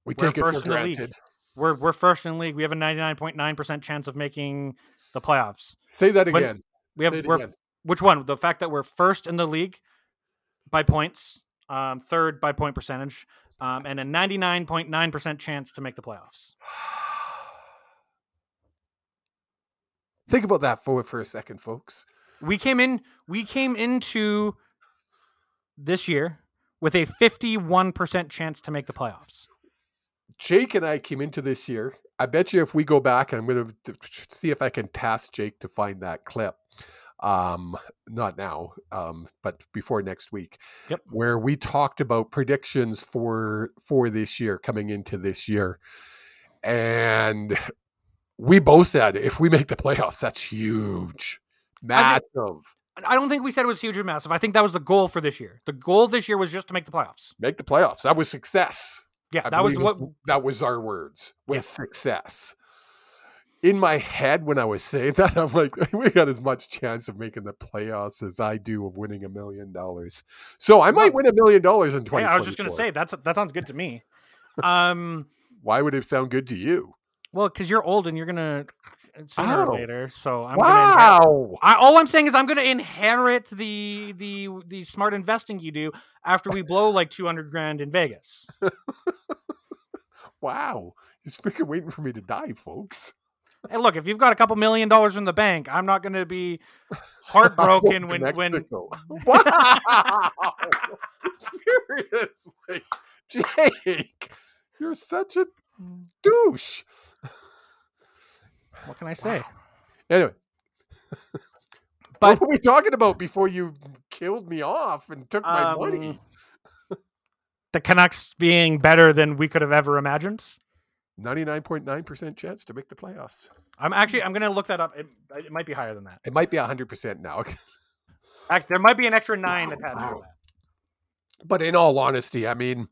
We take it for first in the league. granted. we're we're first in the league. We have a ninety nine point nine percent chance of making the playoffs. Say that When- again. We have we're, again. which one? The fact that we're first in the league by points, um, third by point percentage, um, and a ninety nine point nine percent chance to make the playoffs. Think about that for for a second, folks. We came in. We came into this year with a fifty one percent chance to make the playoffs. Jake and I came into this year. I bet you if we go back, and I'm going to see if I can task Jake to find that clip. Um, not now, um, but before next week. Yep. Where we talked about predictions for for this year coming into this year, and we both said if we make the playoffs, that's huge, I massive. I don't think we said it was huge or massive. I think that was the goal for this year. The goal this year was just to make the playoffs. Make the playoffs. That was success. Yeah, I that was what. that was our words with success. In my head, when I was saying that, I'm like, we got as much chance of making the playoffs as I do of winning a million dollars. So I might win a million dollars in Hey, 2024. I was just gonna say that's that sounds good to me. Um, Why would it sound good to you? Well, because you're old and you're gonna uh, sooner Wow. or oh, later. So I'm gonna. Inherit, wow. I, all I'm saying is I'm gonna inherit the the the smart investing you do after we blow like 200 grand in Vegas. Wow. He's freaking waiting for me to die, folks. Hey, look, if you've got a couple million dollars in the bank, I'm not gonna be heartbroken when when. Wow. Seriously. Jake, you're such a douche. What can I say? Anyway, But what were we talking about before you killed me off and took my money? um, the Canucks being better than we could have ever imagined. Ninety-nine point nine percent chance to make the playoffs. I'm actually I'm gonna look that up. It, it might be higher than that. It might be hundred percent now, Act, there might be an extra nine attached to that. but in all honesty, I mean,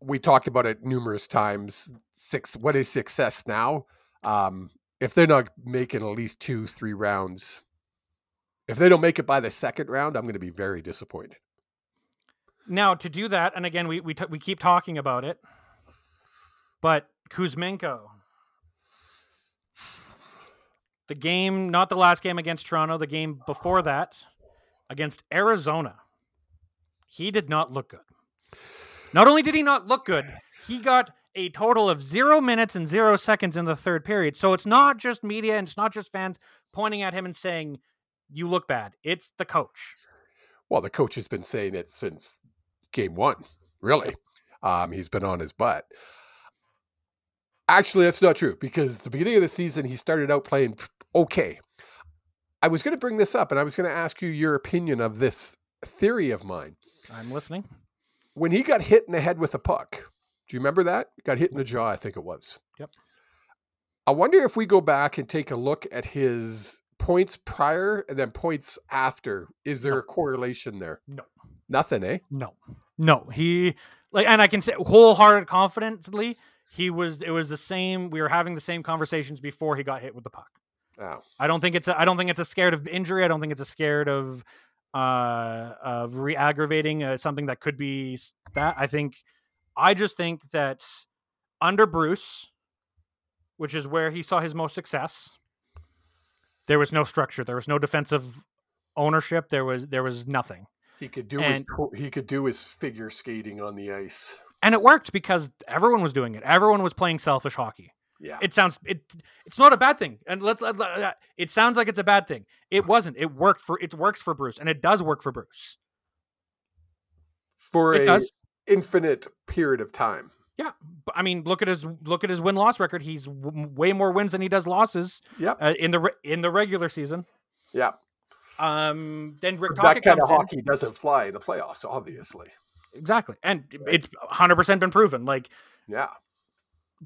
we talked about it numerous times. Six. What is success now? Um, if they're not making at least two, three rounds, if they don't make it by the second round, I'm going to be very disappointed. Now to do that, and again, we we t- we keep talking about it, but Kuzmenko, the game, not the last game against Toronto, the game before that against Arizona, he did not look good. Not only did he not look good, he got a total of zero minutes and zero seconds in the third period. So it's not just media and it's not just fans pointing at him and saying, "You look bad." It's the coach. Well, the coach has been saying it since game one, really. Um, he's been on his butt. Actually, that's not true because the beginning of the season, he started out playing okay. I was going to bring this up and I was going to ask you your opinion of this theory of mine. I'm listening. When he got hit in the head with a puck, do you remember that? Got hit in the jaw, I think it was. Yep. I wonder if we go back and take a look at his points prior and then points after. Is there No. a correlation there? No. Nothing, eh? No, no, he like, and I can say wholehearted confidently, he was. It was the same. We were having the same conversations before he got hit with the puck. Oh. I don't think it's. A, I don't think it's a scared of injury. I don't think it's a scared of uh of re-aggravating uh, something that could be that. I think. I just think that under Bruce, which is where he saw his most success, there was no structure. There was no defensive ownership. There was there was nothing. He could do his And- tw- he could do his figure skating on the ice. and it worked because everyone was doing it. Everyone was playing selfish hockey. Yeah. It sounds it it's not a bad thing, and let, let, let- uh, it sounds like it's a bad thing. It wasn't. It worked for it works for Bruce, and it does work for Bruce. For It a does. Infinite period of time. Yeah, but I mean, look at his look at his win loss record. He's w- way more wins than he does losses Yep. uh, in the re- in the regular season. Yeah. Um, then Rick that Tocchet kind comes of in. hockey doesn't fly in the playoffs, obviously. exactly, and it's hundred percent been proven. Like Yeah.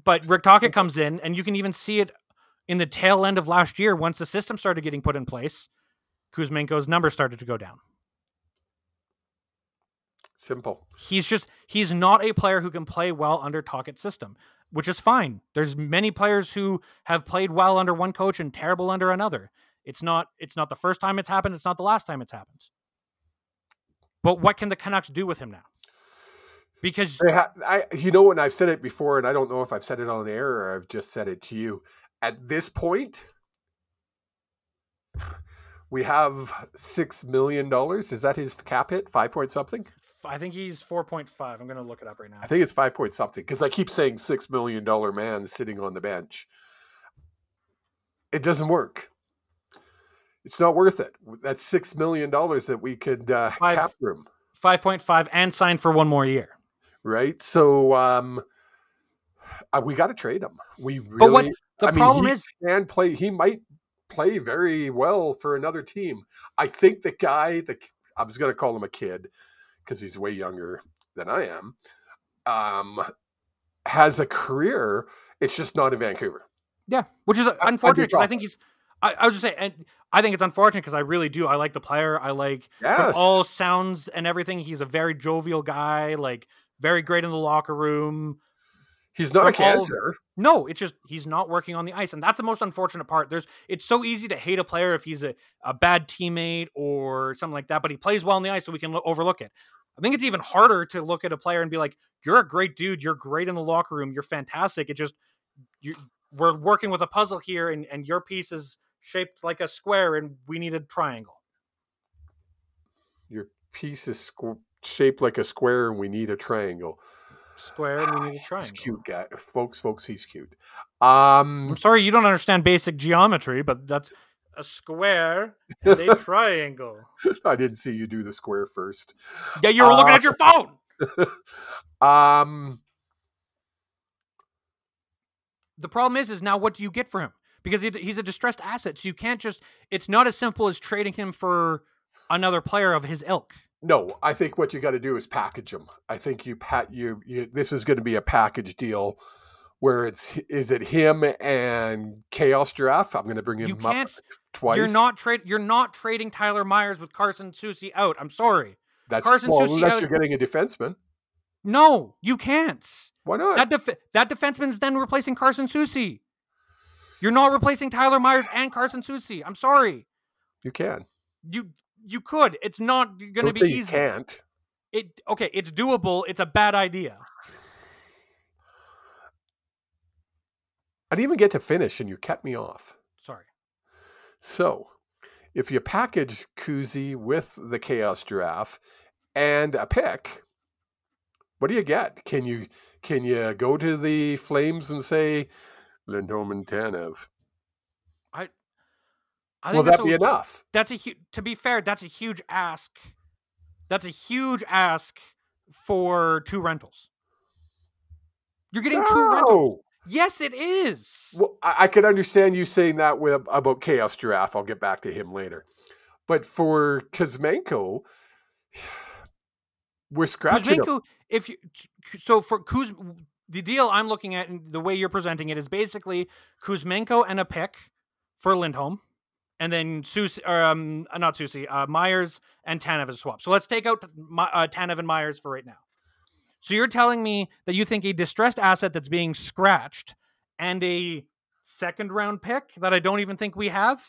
but Rick Tocchet comes in, and you can even see it in the tail end of last year once the system started getting put in place. Kuzmenko's numbers started to go down. Simple. He's just he's not a player who can play well under Tocchet's system, which is fine. There's many players who have played well under one coach and terrible under another. It's not it's not the first time it's happened. It's not the last time it's happened. But what can the Canucks do with him now? Because ha- I, you know, and I've said it before, and I don't know if I've said it on air or I've just said it to you. At this point, we have six million dollars. Is that his cap hit? Five point something. I think he's four point five. I'm gonna look it up right now. I think it's five point something because I keep saying six million dollar man sitting on the bench. It doesn't work. It's not worth it. That's six million dollars that we could uh, Five- cap room, Five point five and sign for one more year. right? So um, uh, we got to trade him. We really. But what the I mean, problem he is, can play. He might play very well for another team. I think the guy, the I was going to call him a kid because he's way younger than I am. Um, has a career. It's just not in Vancouver. yeah, which is unfortunate because I think he's. I, I was just saying, and I think it's unfortunate because I really do. I like the player. I like Yes. all sounds and everything. He's a very jovial guy, like very great in the locker room. He's not a from all- cancer. No, it's just he's not working on the ice, and that's the most unfortunate part. There's it's so easy to hate a player if he's a, a bad teammate or something like that, but he plays well on the ice, so we can lo- overlook it. I think it's even harder to look at a player and be like, "You're a great dude. You're great in the locker room. You're fantastic." It just you we're working with a puzzle here, and and your piece is shaped like a square, and we need a triangle. Your piece is squ- shaped like a square, and we need a triangle. Square, and we need a triangle. He's cute guy, folks. Folks, he's cute. Um, I'm sorry you don't understand basic geometry, but that's a square and a triangle. I didn't see you do the square first. Yeah, you were looking Uh, at your phone. Um, the problem is is now what do you get for him because he, he's a distressed asset so you can't just it's not as simple as trading him for another player of his ilk no, I think what you got to do is package them. I think you pat you, you this is going to be a package deal where it's is it him and Chaos Giraffe? I'm going to bring him you up can't twice. you're not trade you're not trading tyler myers with carson Soucy out i'm sorry That's Carson well, Soucy unless out- you're getting a defenseman. no you can't Why not? that def- that defenseman's then replacing carson Soucy. you're not replacing tyler myers and carson Soucy. i'm sorry you can. you you could it's not going to be easy can't. it okay it's doable it's a bad idea I didn't even get to finish, and you cut me off. sorry So, if you package Kuzi with the Chaos Giraffe and a pick, what do you get? Can you can you go to the Flames and say and Tanev? I Will that be a- enough? that's a hu- to be fair that's a huge ask that's a huge ask for two rentals you're getting two rentals yes it is Well, I, I could understand you saying that with about Chaos Giraffe. I'll get back to him later. But for Kuzmenko, we're scratching. Kuzmenko, if you so for Kuz, the deal I'm looking at and the way you're presenting it is basically Kuzmenko and a pick for Lindholm, and then Soucy, or, um, uh, not Soucy, uh, Myers and Tanev as a swap. So let's take out My- uh, Tanev and Myers for right now. So you're telling me that you think a distressed asset that's being scratched and a second round pick that I don't even think we have.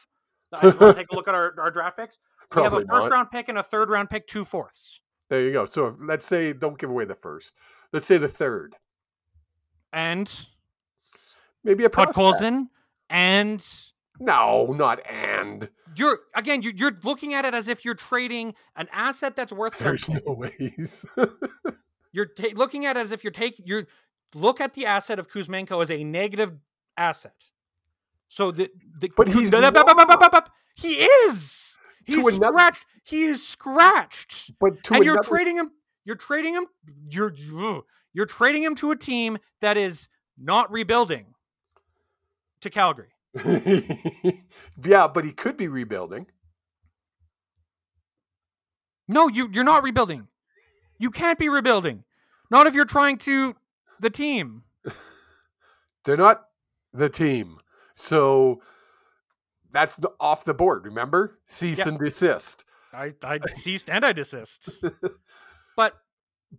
I just want to take a look at our, our draft picks. We have a first not. round pick and a third round pick, two fourths. There you go. So let's say don't give away the first. Let's say the third. And Maybe a Put. Colson and No, not and. you're again you're, you're looking at it as if you're trading an asset that's worth There's something. no ways. You're ta- looking at it as if you're taking you look at the asset of Kuzmenko as a negative asset. So the, the But he's he is he's To another- scratched. He is scratched, but to and you're trading him. You're trading him. You're you're trading him to a team that is not rebuilding. To Calgary. yeah, but he could be rebuilding. No, you you're not rebuilding. You can't be rebuilding. Not if you're trying to the team. They're not the team. So that's the, off the board, remember? Cease Yeah. and desist. I I ceased and I desist. But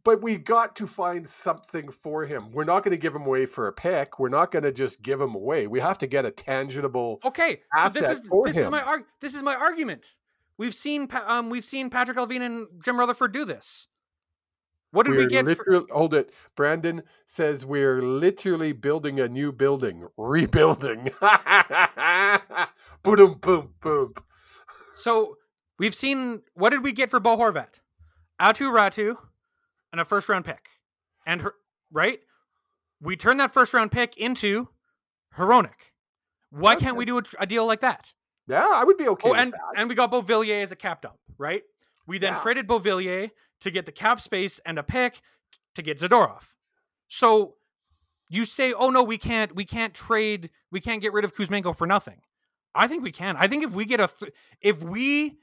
But we got to find something for him. We're not going to give him away for a pick. We're not going to just give him away. We have to get a tangible. okay, so this is for this is my arg- this is my argument. We've seen um we've seen Patrik Allvin and Jim Rutherford do this. What did We're we get? For, hold it. Brandon says we're literally building a new building, rebuilding. boom, boom, boom. So we've seen what did we get for Bo Horvat? Aatu Räty and a first round pick. And her, right? We turn that first round pick into Hronek. Why Okay. can't we do a, a deal like that? Yeah, I would be okay oh, and that. and we got Beauvillier as a cap dump, right? We then Yeah. traded Beauvillier to get the cap space and a pick to get Zadorov. So you say, "Oh no, we can't. We can't trade. We can't get rid of Kuzmenko for nothing." I think we can. I think if we get a, th- if we,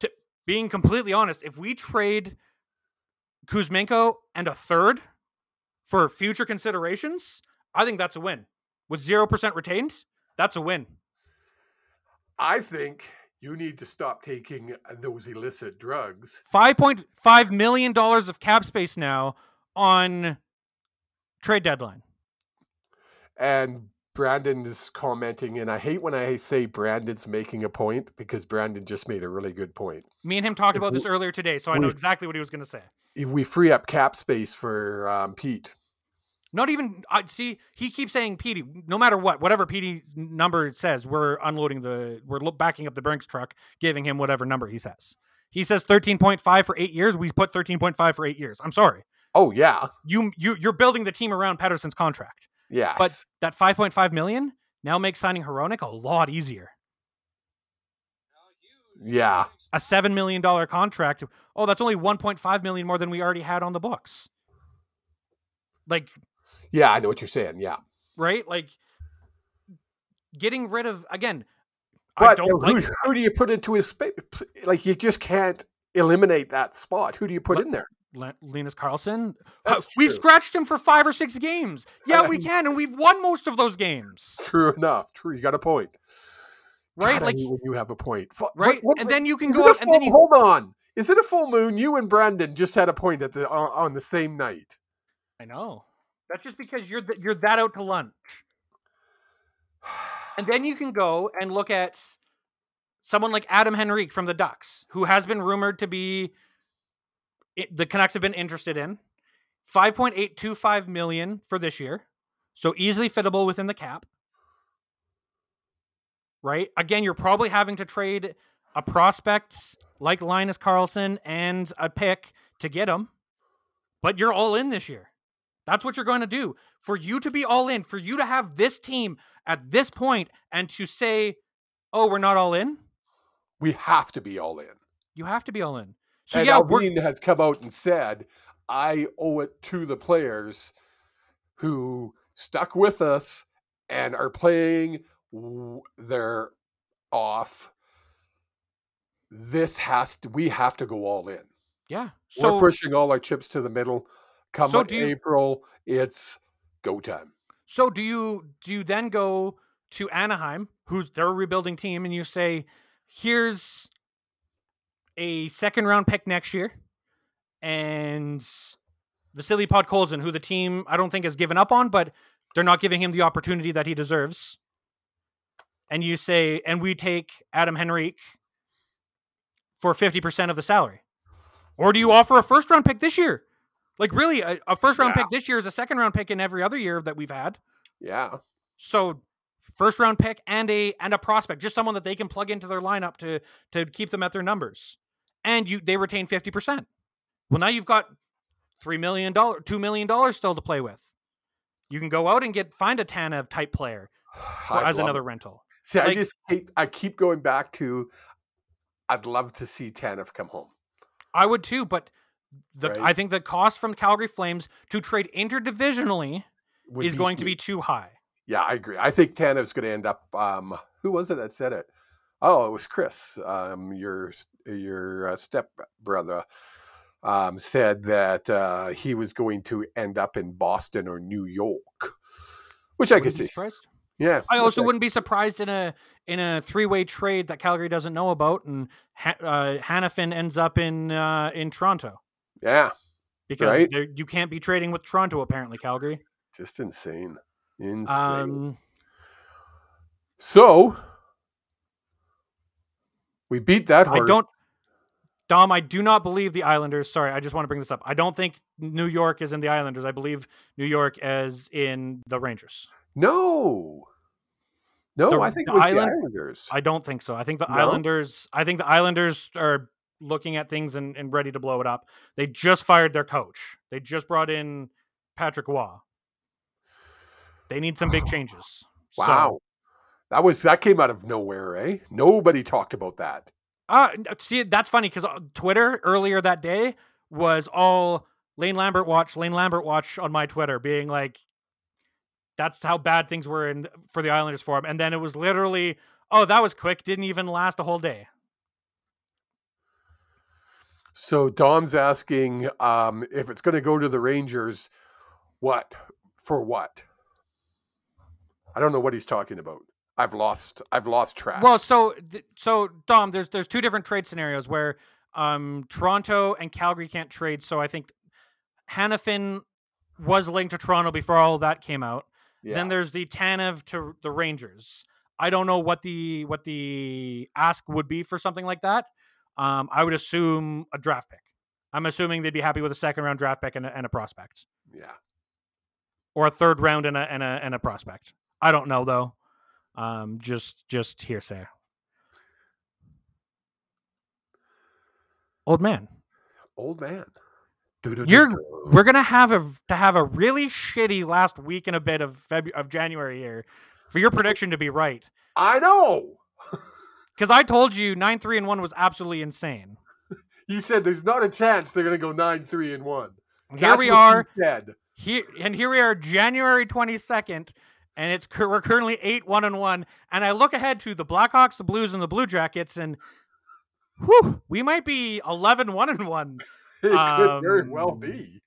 to, being completely honest, if we trade Kuzmenko and a third for future considerations, I think that's a win. With zero percent retained, that's a win. I think you need to stop taking those illicit drugs. Five point five million dollars of cap space now on trade deadline. And Brandon is commenting, and I hate when I say Brandon's making a point because Brandon just made a really good point. Me and him talked about this earlier today, so I know exactly what he was going to say. If we free up cap space for um, Pete, Not even I see. He keeps saying Petey. No matter what, whatever Petey's number says, we're unloading the. We're backing up the Brinks truck, giving him whatever number he says. He says thirteen point five for eight years. We put thirteen point five for eight years. I'm sorry. oh yeah, You you you're building the team around Pettersson's contract, yes, but that five point five million now makes signing Hronek a lot easier. yeah, a seven million dollar contract. Oh, that's only one point five million more than we already had on the books. Like, yeah. I know what you're saying. Yeah, right? Like getting rid of again. I but don't who, like. who do you put into his space? Like you just can't eliminate that spot. Who do you put Let- in there? Le- Linus Karlsson. That's uh, We've true. scratched him for five or six games. Yeah, we can, and we've won most of those games. True enough. True. You got a point. Right? God, like, when you have a point. Fu- what- right? what- and then you can go and then you. hold on. Is it a full moon? You and Brandon just had a point at the on, on the same night. I know. That's just because you're th- you're that out to lunch. And then you can go and look at someone like Adam Henrique from the Ducks, who has been rumored to be it, the Canucks have been interested in. 5.825 million for this year. So easily fittable within the cap. Right? Again, you're probably having to trade a prospect like Linus Karlsson and a pick to get him. But you're all in this year. That's what you're going to do. For you to be all in, for you to have this team at this point and to say, oh, we're not all in, We have to be all in. you have to be all in. So, and yeah, Allvin has come out and said, I owe it to the players who stuck with us and are playing their off. This has to, we have to go all in. yeah. So, We're pushing all our chips to the middle. Come So do you- April, it's go time. So do you do you then go to Anaheim, who's they're rebuilding team, and you say, here's a second round pick next year, and Vasily Podkolzin, who the team I don't think has given up on, but they're not giving him the opportunity that he deserves. And you say, and we take Adam Henrique for fifty percent of the salary, or do you offer a first round pick this year? Like really, a, a first round Yeah. pick this year is a second round pick in every other year that we've had. Yeah. So first round pick and a and a prospect, just someone that they can plug into their lineup to to keep them at their numbers. And you they retain 50%. Well, now you've got three million dollar, two million dollars still to play with. You can go out and get find a Tanev type player as another it. rental. See, I just hate, I keep going back to I'd love to see Tanev come home. I would too, but the Right. I think the cost from Calgary Flames to trade interdivisionally Would is going to be too high. Yeah, I agree. I think Tanev's going to end up. Um, who was it that said it? Oh, it was Chris, um, your your uh, step brother, um, said that uh, he was going to end up in Boston or New York, which I could Wouldn't be see. surprised. Yeah, I also wouldn't be surprised in a in a three way trade that Calgary doesn't know about, and ha- uh, Hanifin ends up in uh, in Toronto Yeah, because Right. there- you can't be trading with Toronto apparently. Calgary. just insane, insane. Um, so we beat that horse. I don't. Dom, I do not believe the Islanders. Sorry, I just want to bring this up. I don't think New York is in the Islanders. I believe New York is in the Rangers. No, No, The- I think the it was Island- the Islanders. I don't think so. I think the No? Islanders. I think the Islanders are looking at things and, and ready to blow it up. They just fired their coach. They just brought in Patrick Roy. They need some big changes. So- wow. That was that came out of nowhere, eh? Nobody talked about that. Uh, see, that's funny because Twitter earlier that day was all Lane Lambert watch, Lane Lambert watch on my Twitter, being like, "That's how bad things were in for the Islanders for him." And then it was literally, "Oh, that was quick. Didn't even last a whole day." So Dom's asking um, if it's going to go to the Rangers, what for? What? I don't know what he's talking about. I've lost. I've lost track. Well, so so Dom, there's there's two different trade scenarios where um Toronto and Calgary can't trade. So I think Hanifin was linked to Toronto before all that came out. yeah. Then there's the Tanev to the Rangers. I don't know what the what the ask would be for something like that. Um, I would assume a draft pick. I'm assuming they'd be happy with a second round draft pick and a, and a prospect, yeah. or a third round and a and a and a prospect. I don't know though. Um, just just hearsay. Old man, Old man. You're- we're gonna have a to have a really shitty last week and a bit of February of January here for your prediction to be right. I know. Because I told you nine three and one was absolutely insane. You said there's not a chance they're to go nine three and one. Here That's we are, here and here we are, January twenty second, and it's we're currently eight one and one. And I look ahead to the Blackhawks, the Blues, and the Blue Jackets, and whew, we might be 11 one and one. It could very well Um, be.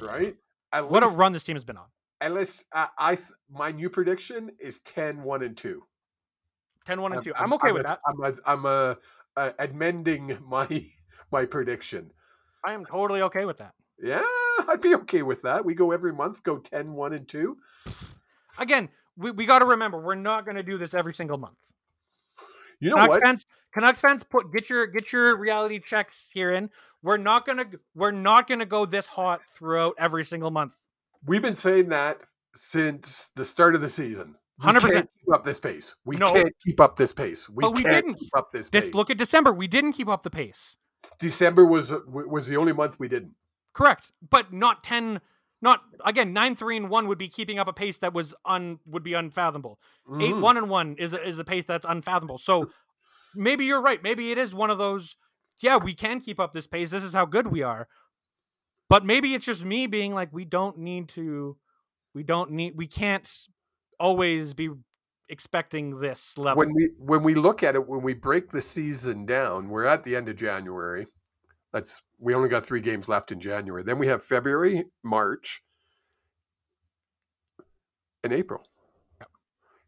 Right. At What a run this team has been on. at least uh, I th- my new prediction is 10 1 and 2. 10 1 and 2. I'm, okay with a- that. I'm a, I'm a, uh, amending my my prediction. I am totally okay with that. Yeah, I'd be okay with that. We go every month, go 10 1 and 2. Again, we, we got to remember we're not going to do this every single month. You know Canucks what? fans, Canucks fans, put get your get your reality checks here in. We're not gonna we're not gonna go this hot throughout every single month. We've been saying that since the start of the season. 100%. keep up this pace. We No. can't keep up this pace. We But we can't didn't. keep up this This pace. look at December. We didn't keep up the pace. December was was the only month we didn't. Correct, but not ten. Not again. Nine three and one would be keeping up a pace that was un would be unfathomable. Eight Mhm. one and one is a, is a pace that's unfathomable. So maybe you're right. Maybe it is one of those. Yeah, we can keep up this pace. This is how good we are. But maybe it's just me being like, we don't need to. We don't need. We can't always be expecting this level. when we when we look at it when we break the season down we're at the end of january that's we only got three games left in january then we have february march and april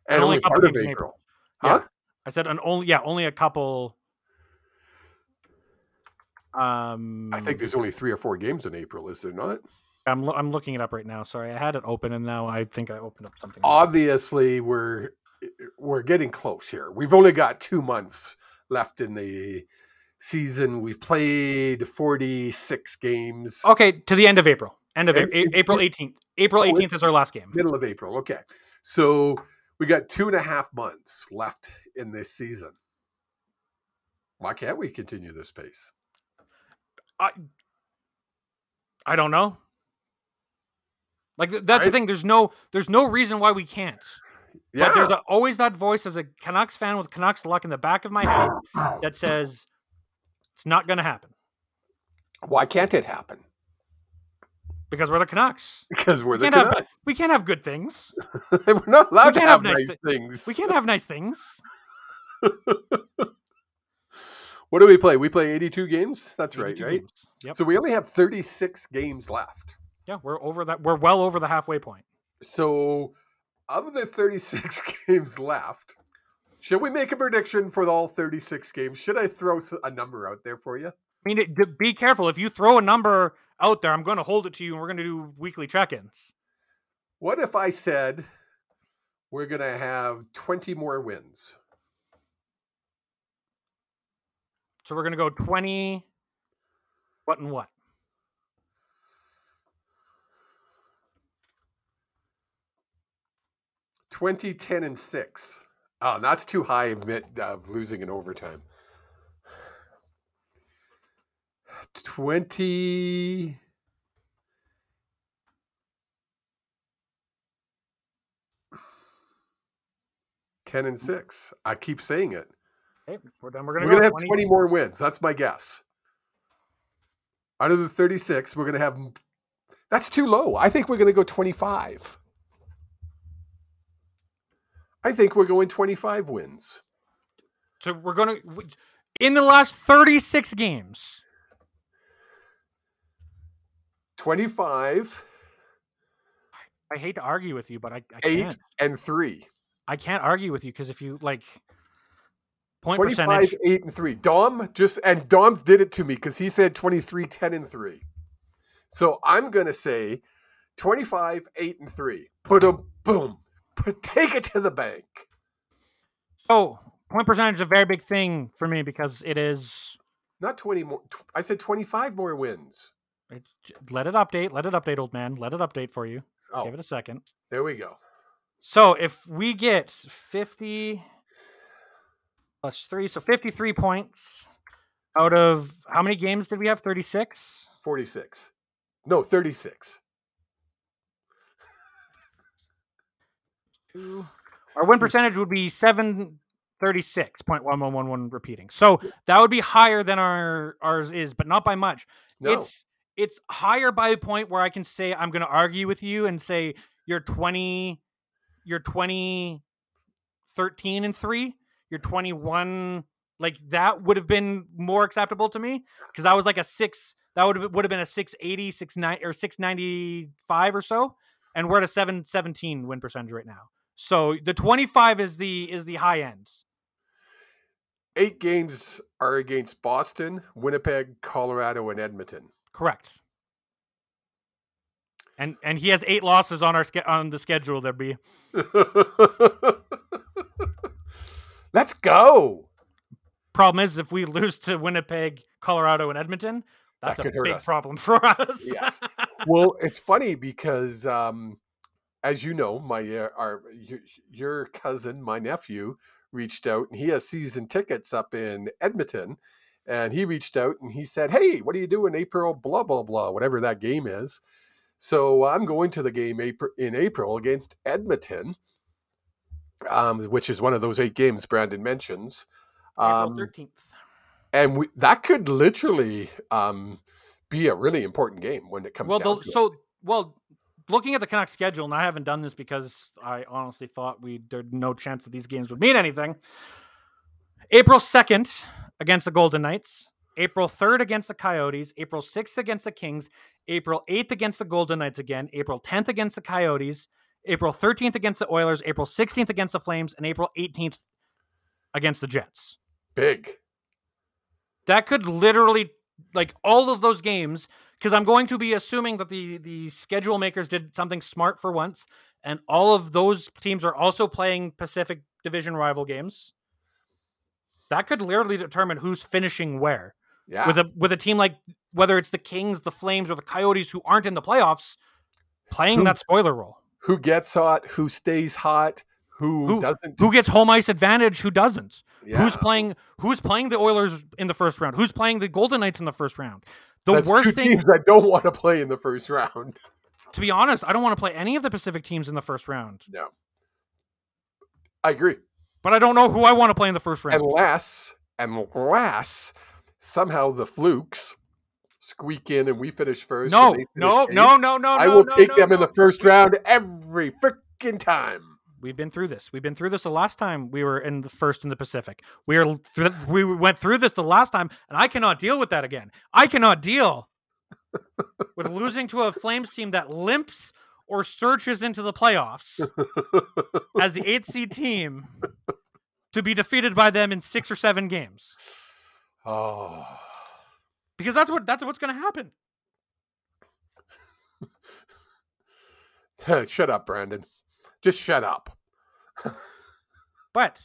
and, only only a part of april, Yeah. huh I said an only. Yeah, only a couple. Um, i think there's only three or four games in april is there not I'm lo- I'm looking it up right now. Sorry, I had it open and now I think I opened up something. else. obviously we're we're getting close here we've only got two months left in the season we've played 46 games Okay, to the end of April. End of And A- April 18th. April Oh, 18th is our last game. middle of April. Okay. So we got two and a half months left in this season. Why can't we continue this pace? I I don't know. Like th- that's the thing. There's no there's no reason why we can't. Yeah. But there's a, always that voice as a Canucks fan with Canucks luck in the back of my head that says it's not going to happen Why can't it happen? because we're the Canucks. Because we're We the can't have Canucks. we can't have good things. we're not allowed to can't have have nice things. We can't have nice things. What do we play? We play 82 games? That's right, 82 right? games. Yep. So we only have 36 games left. Yeah, we're over that. We're well over the halfway point. So of the 36 games left, should we make a prediction for all 36 games? Should I throw a number out there for you? I mean, it, be careful. If you throw a number out there, I'm going to hold it to you, and we're going to do weekly check-ins. What if I said we're going to have 20 more wins? So we're going to go 20. What and what? 20, 10, and 6. Oh, that's too high admit of losing in overtime. 20 10 and 6. I keep saying it. Okay, we're done. We're We're gonna going to go have 20 more wins. That's my guess. Out of the 36, we're going to have That's too low. I think we're going to go 25. I think we're going 25 wins. So we're gonna in the last 36 games. 25, I hate to argue with you, but I, I 8 can't. and 3. I can't argue with you because if you like point 25, percentage, 8 and 3. Dom just and Dom's did it to me because he said 23, 10 and 3. So I'm gonna say 25, 8 and 3. Put a boom. Take it to the bank. oh, point percentage is a very big thing for me because it is. Not 20 more. tw- I said 25 more wins. It, let it update. Let it update, old man. Let it update for you. Oh, Give it a second. there we go. So if we get 50 plus three, so 53 points out of how many games did we have? 36? 46. No, 36. Two. Our win percentage would be 736.1111 repeating. So that would be higher than our ours is, but not by much. No. It's it's higher by a point where I can say I'm going to argue with you and say you're 20 you're 20 13 and 3, you're 21 like that would have been more acceptable to me because I was like a 6 that would have would have been a 680, 69 or 695 or so and we're at a 717 win percentage right now. So the 25 is the is the high end. Eight games are against Boston, Winnipeg, Colorado, and Edmonton. Correct. And and he has eight losses on our on the schedule there be. Let's go. Problem is if we lose to Winnipeg, Colorado and Edmonton, That that's a big problem for us. Yes. Well, it's funny because, um, as you know, my uh, our your, your cousin, my nephew, reached out and he has season tickets up in Edmonton, and he reached out and he said, "Hey, what do you do in April? Blah blah blah, whatever that game is." So I'm going to the game April, in April against Edmonton, um, which is one of those eight games Brandon mentions. April Um, 13th. and we, that could literally um, be a really important game when it comes Well, down the, to it. so well, looking at the Canucks schedule, and I haven't done this because I honestly thought we there'd no chance that these games would mean anything. April second against the Golden Knights, April third against the Coyotes, April sixth against the Kings, April eighth against the Golden Knights again, April tenth against the Coyotes, April thirteenth against the Oilers, April sixteenth against the Flames, and April eighteenth against the Jets. big. That could literally like all of those games because I'm going to be assuming that the the schedule makers did something smart for once, and all of those teams are also playing Pacific Division rival games. That could literally determine who's finishing where. Yeah. With a with a team like whether it's the Kings, the Flames, or the Coyotes who aren't in the playoffs, playing Who- that spoiler role. who gets hot, who stays hot, who, Who- doesn't. Who gets home ice advantage? Who doesn't? yeah. Who's playing? Who's playing the Oilers in the first round? Who's playing the Golden Knights in the first round? The That's worst two thing, teams that don't want to play in the first round. to be honest, I don't want to play any of the Pacific teams in the first round. No. I agree. But I don't know who I want to play in the first round. Unless, unless somehow the flukes squeak in and we finish first. no, finish no, eighth, no, no, no. I will no, take no, them in the first round every freaking time. We've been through this. We've been through this the last time we were in the first in the Pacific. We are th- we went through this the last time, and I cannot deal with that again. I cannot deal with losing to a Flames team that limps or surges into the playoffs as the eighth seed team to be defeated by them in six or seven games. Oh. Because that's what that's what's going to happen. shut up, Brandon. Just shut up. But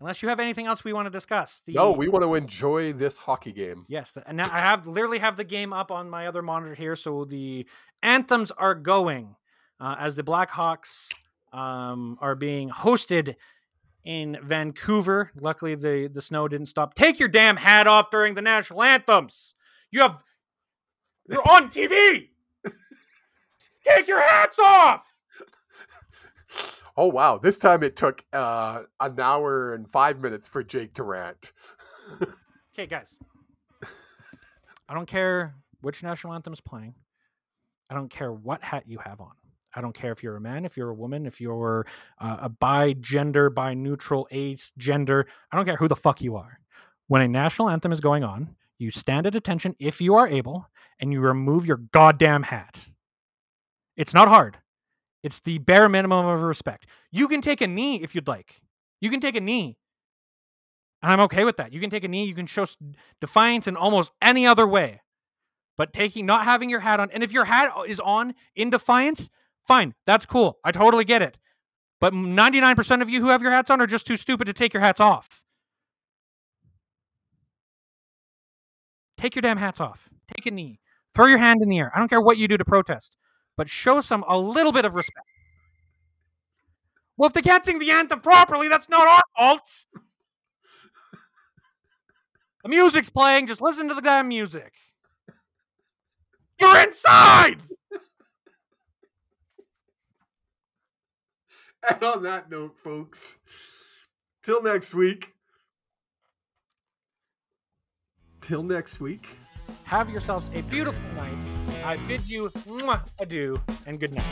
unless you have anything else we want to discuss, the No, we want to enjoy this hockey game. Yes, th- and now I have literally have the game up on my other monitor here, so the anthems are going uh, as the Blackhawks um, are being hosted in Vancouver. Luckily, the, the snow didn't stop. Take your damn hat off during the national anthems. You have you're on TV. Take your hats off. Oh wow! This time it took uh, an hour and five minutes for Jake to rant. Okay, guys. I don't care which national anthem is playing. I don't care what hat you have on. I don't care if you're a man, if you're a woman, if you're uh, a bi gender, bi neutral, ace gender. I don't care who the fuck you are. When a national anthem is going on, you stand at attention if you are able and you remove your goddamn hat. It's not hard. It's the bare minimum of respect. You can take a knee if you'd like. You can take a knee. And I'm okay with that. You can take a knee, you can show defiance in almost any other way. But taking not having your hat on, and if your hat uh, is on in defiance, fine. That's cool. I totally get it. But 99% of you who have your hats on are just too stupid to take your hats off. Take your damn hats off. Take a knee. Throw your hand in the air. I don't care what you do to protest but show some a little bit of respect. Well, if they can't sing the anthem properly, that's not our fault. The music's playing. Just listen to the damn music. You're inside. And on that note, folks, till next week. Till next week. Have yourselves a beautiful night. I bid you mwah, adieu and good night.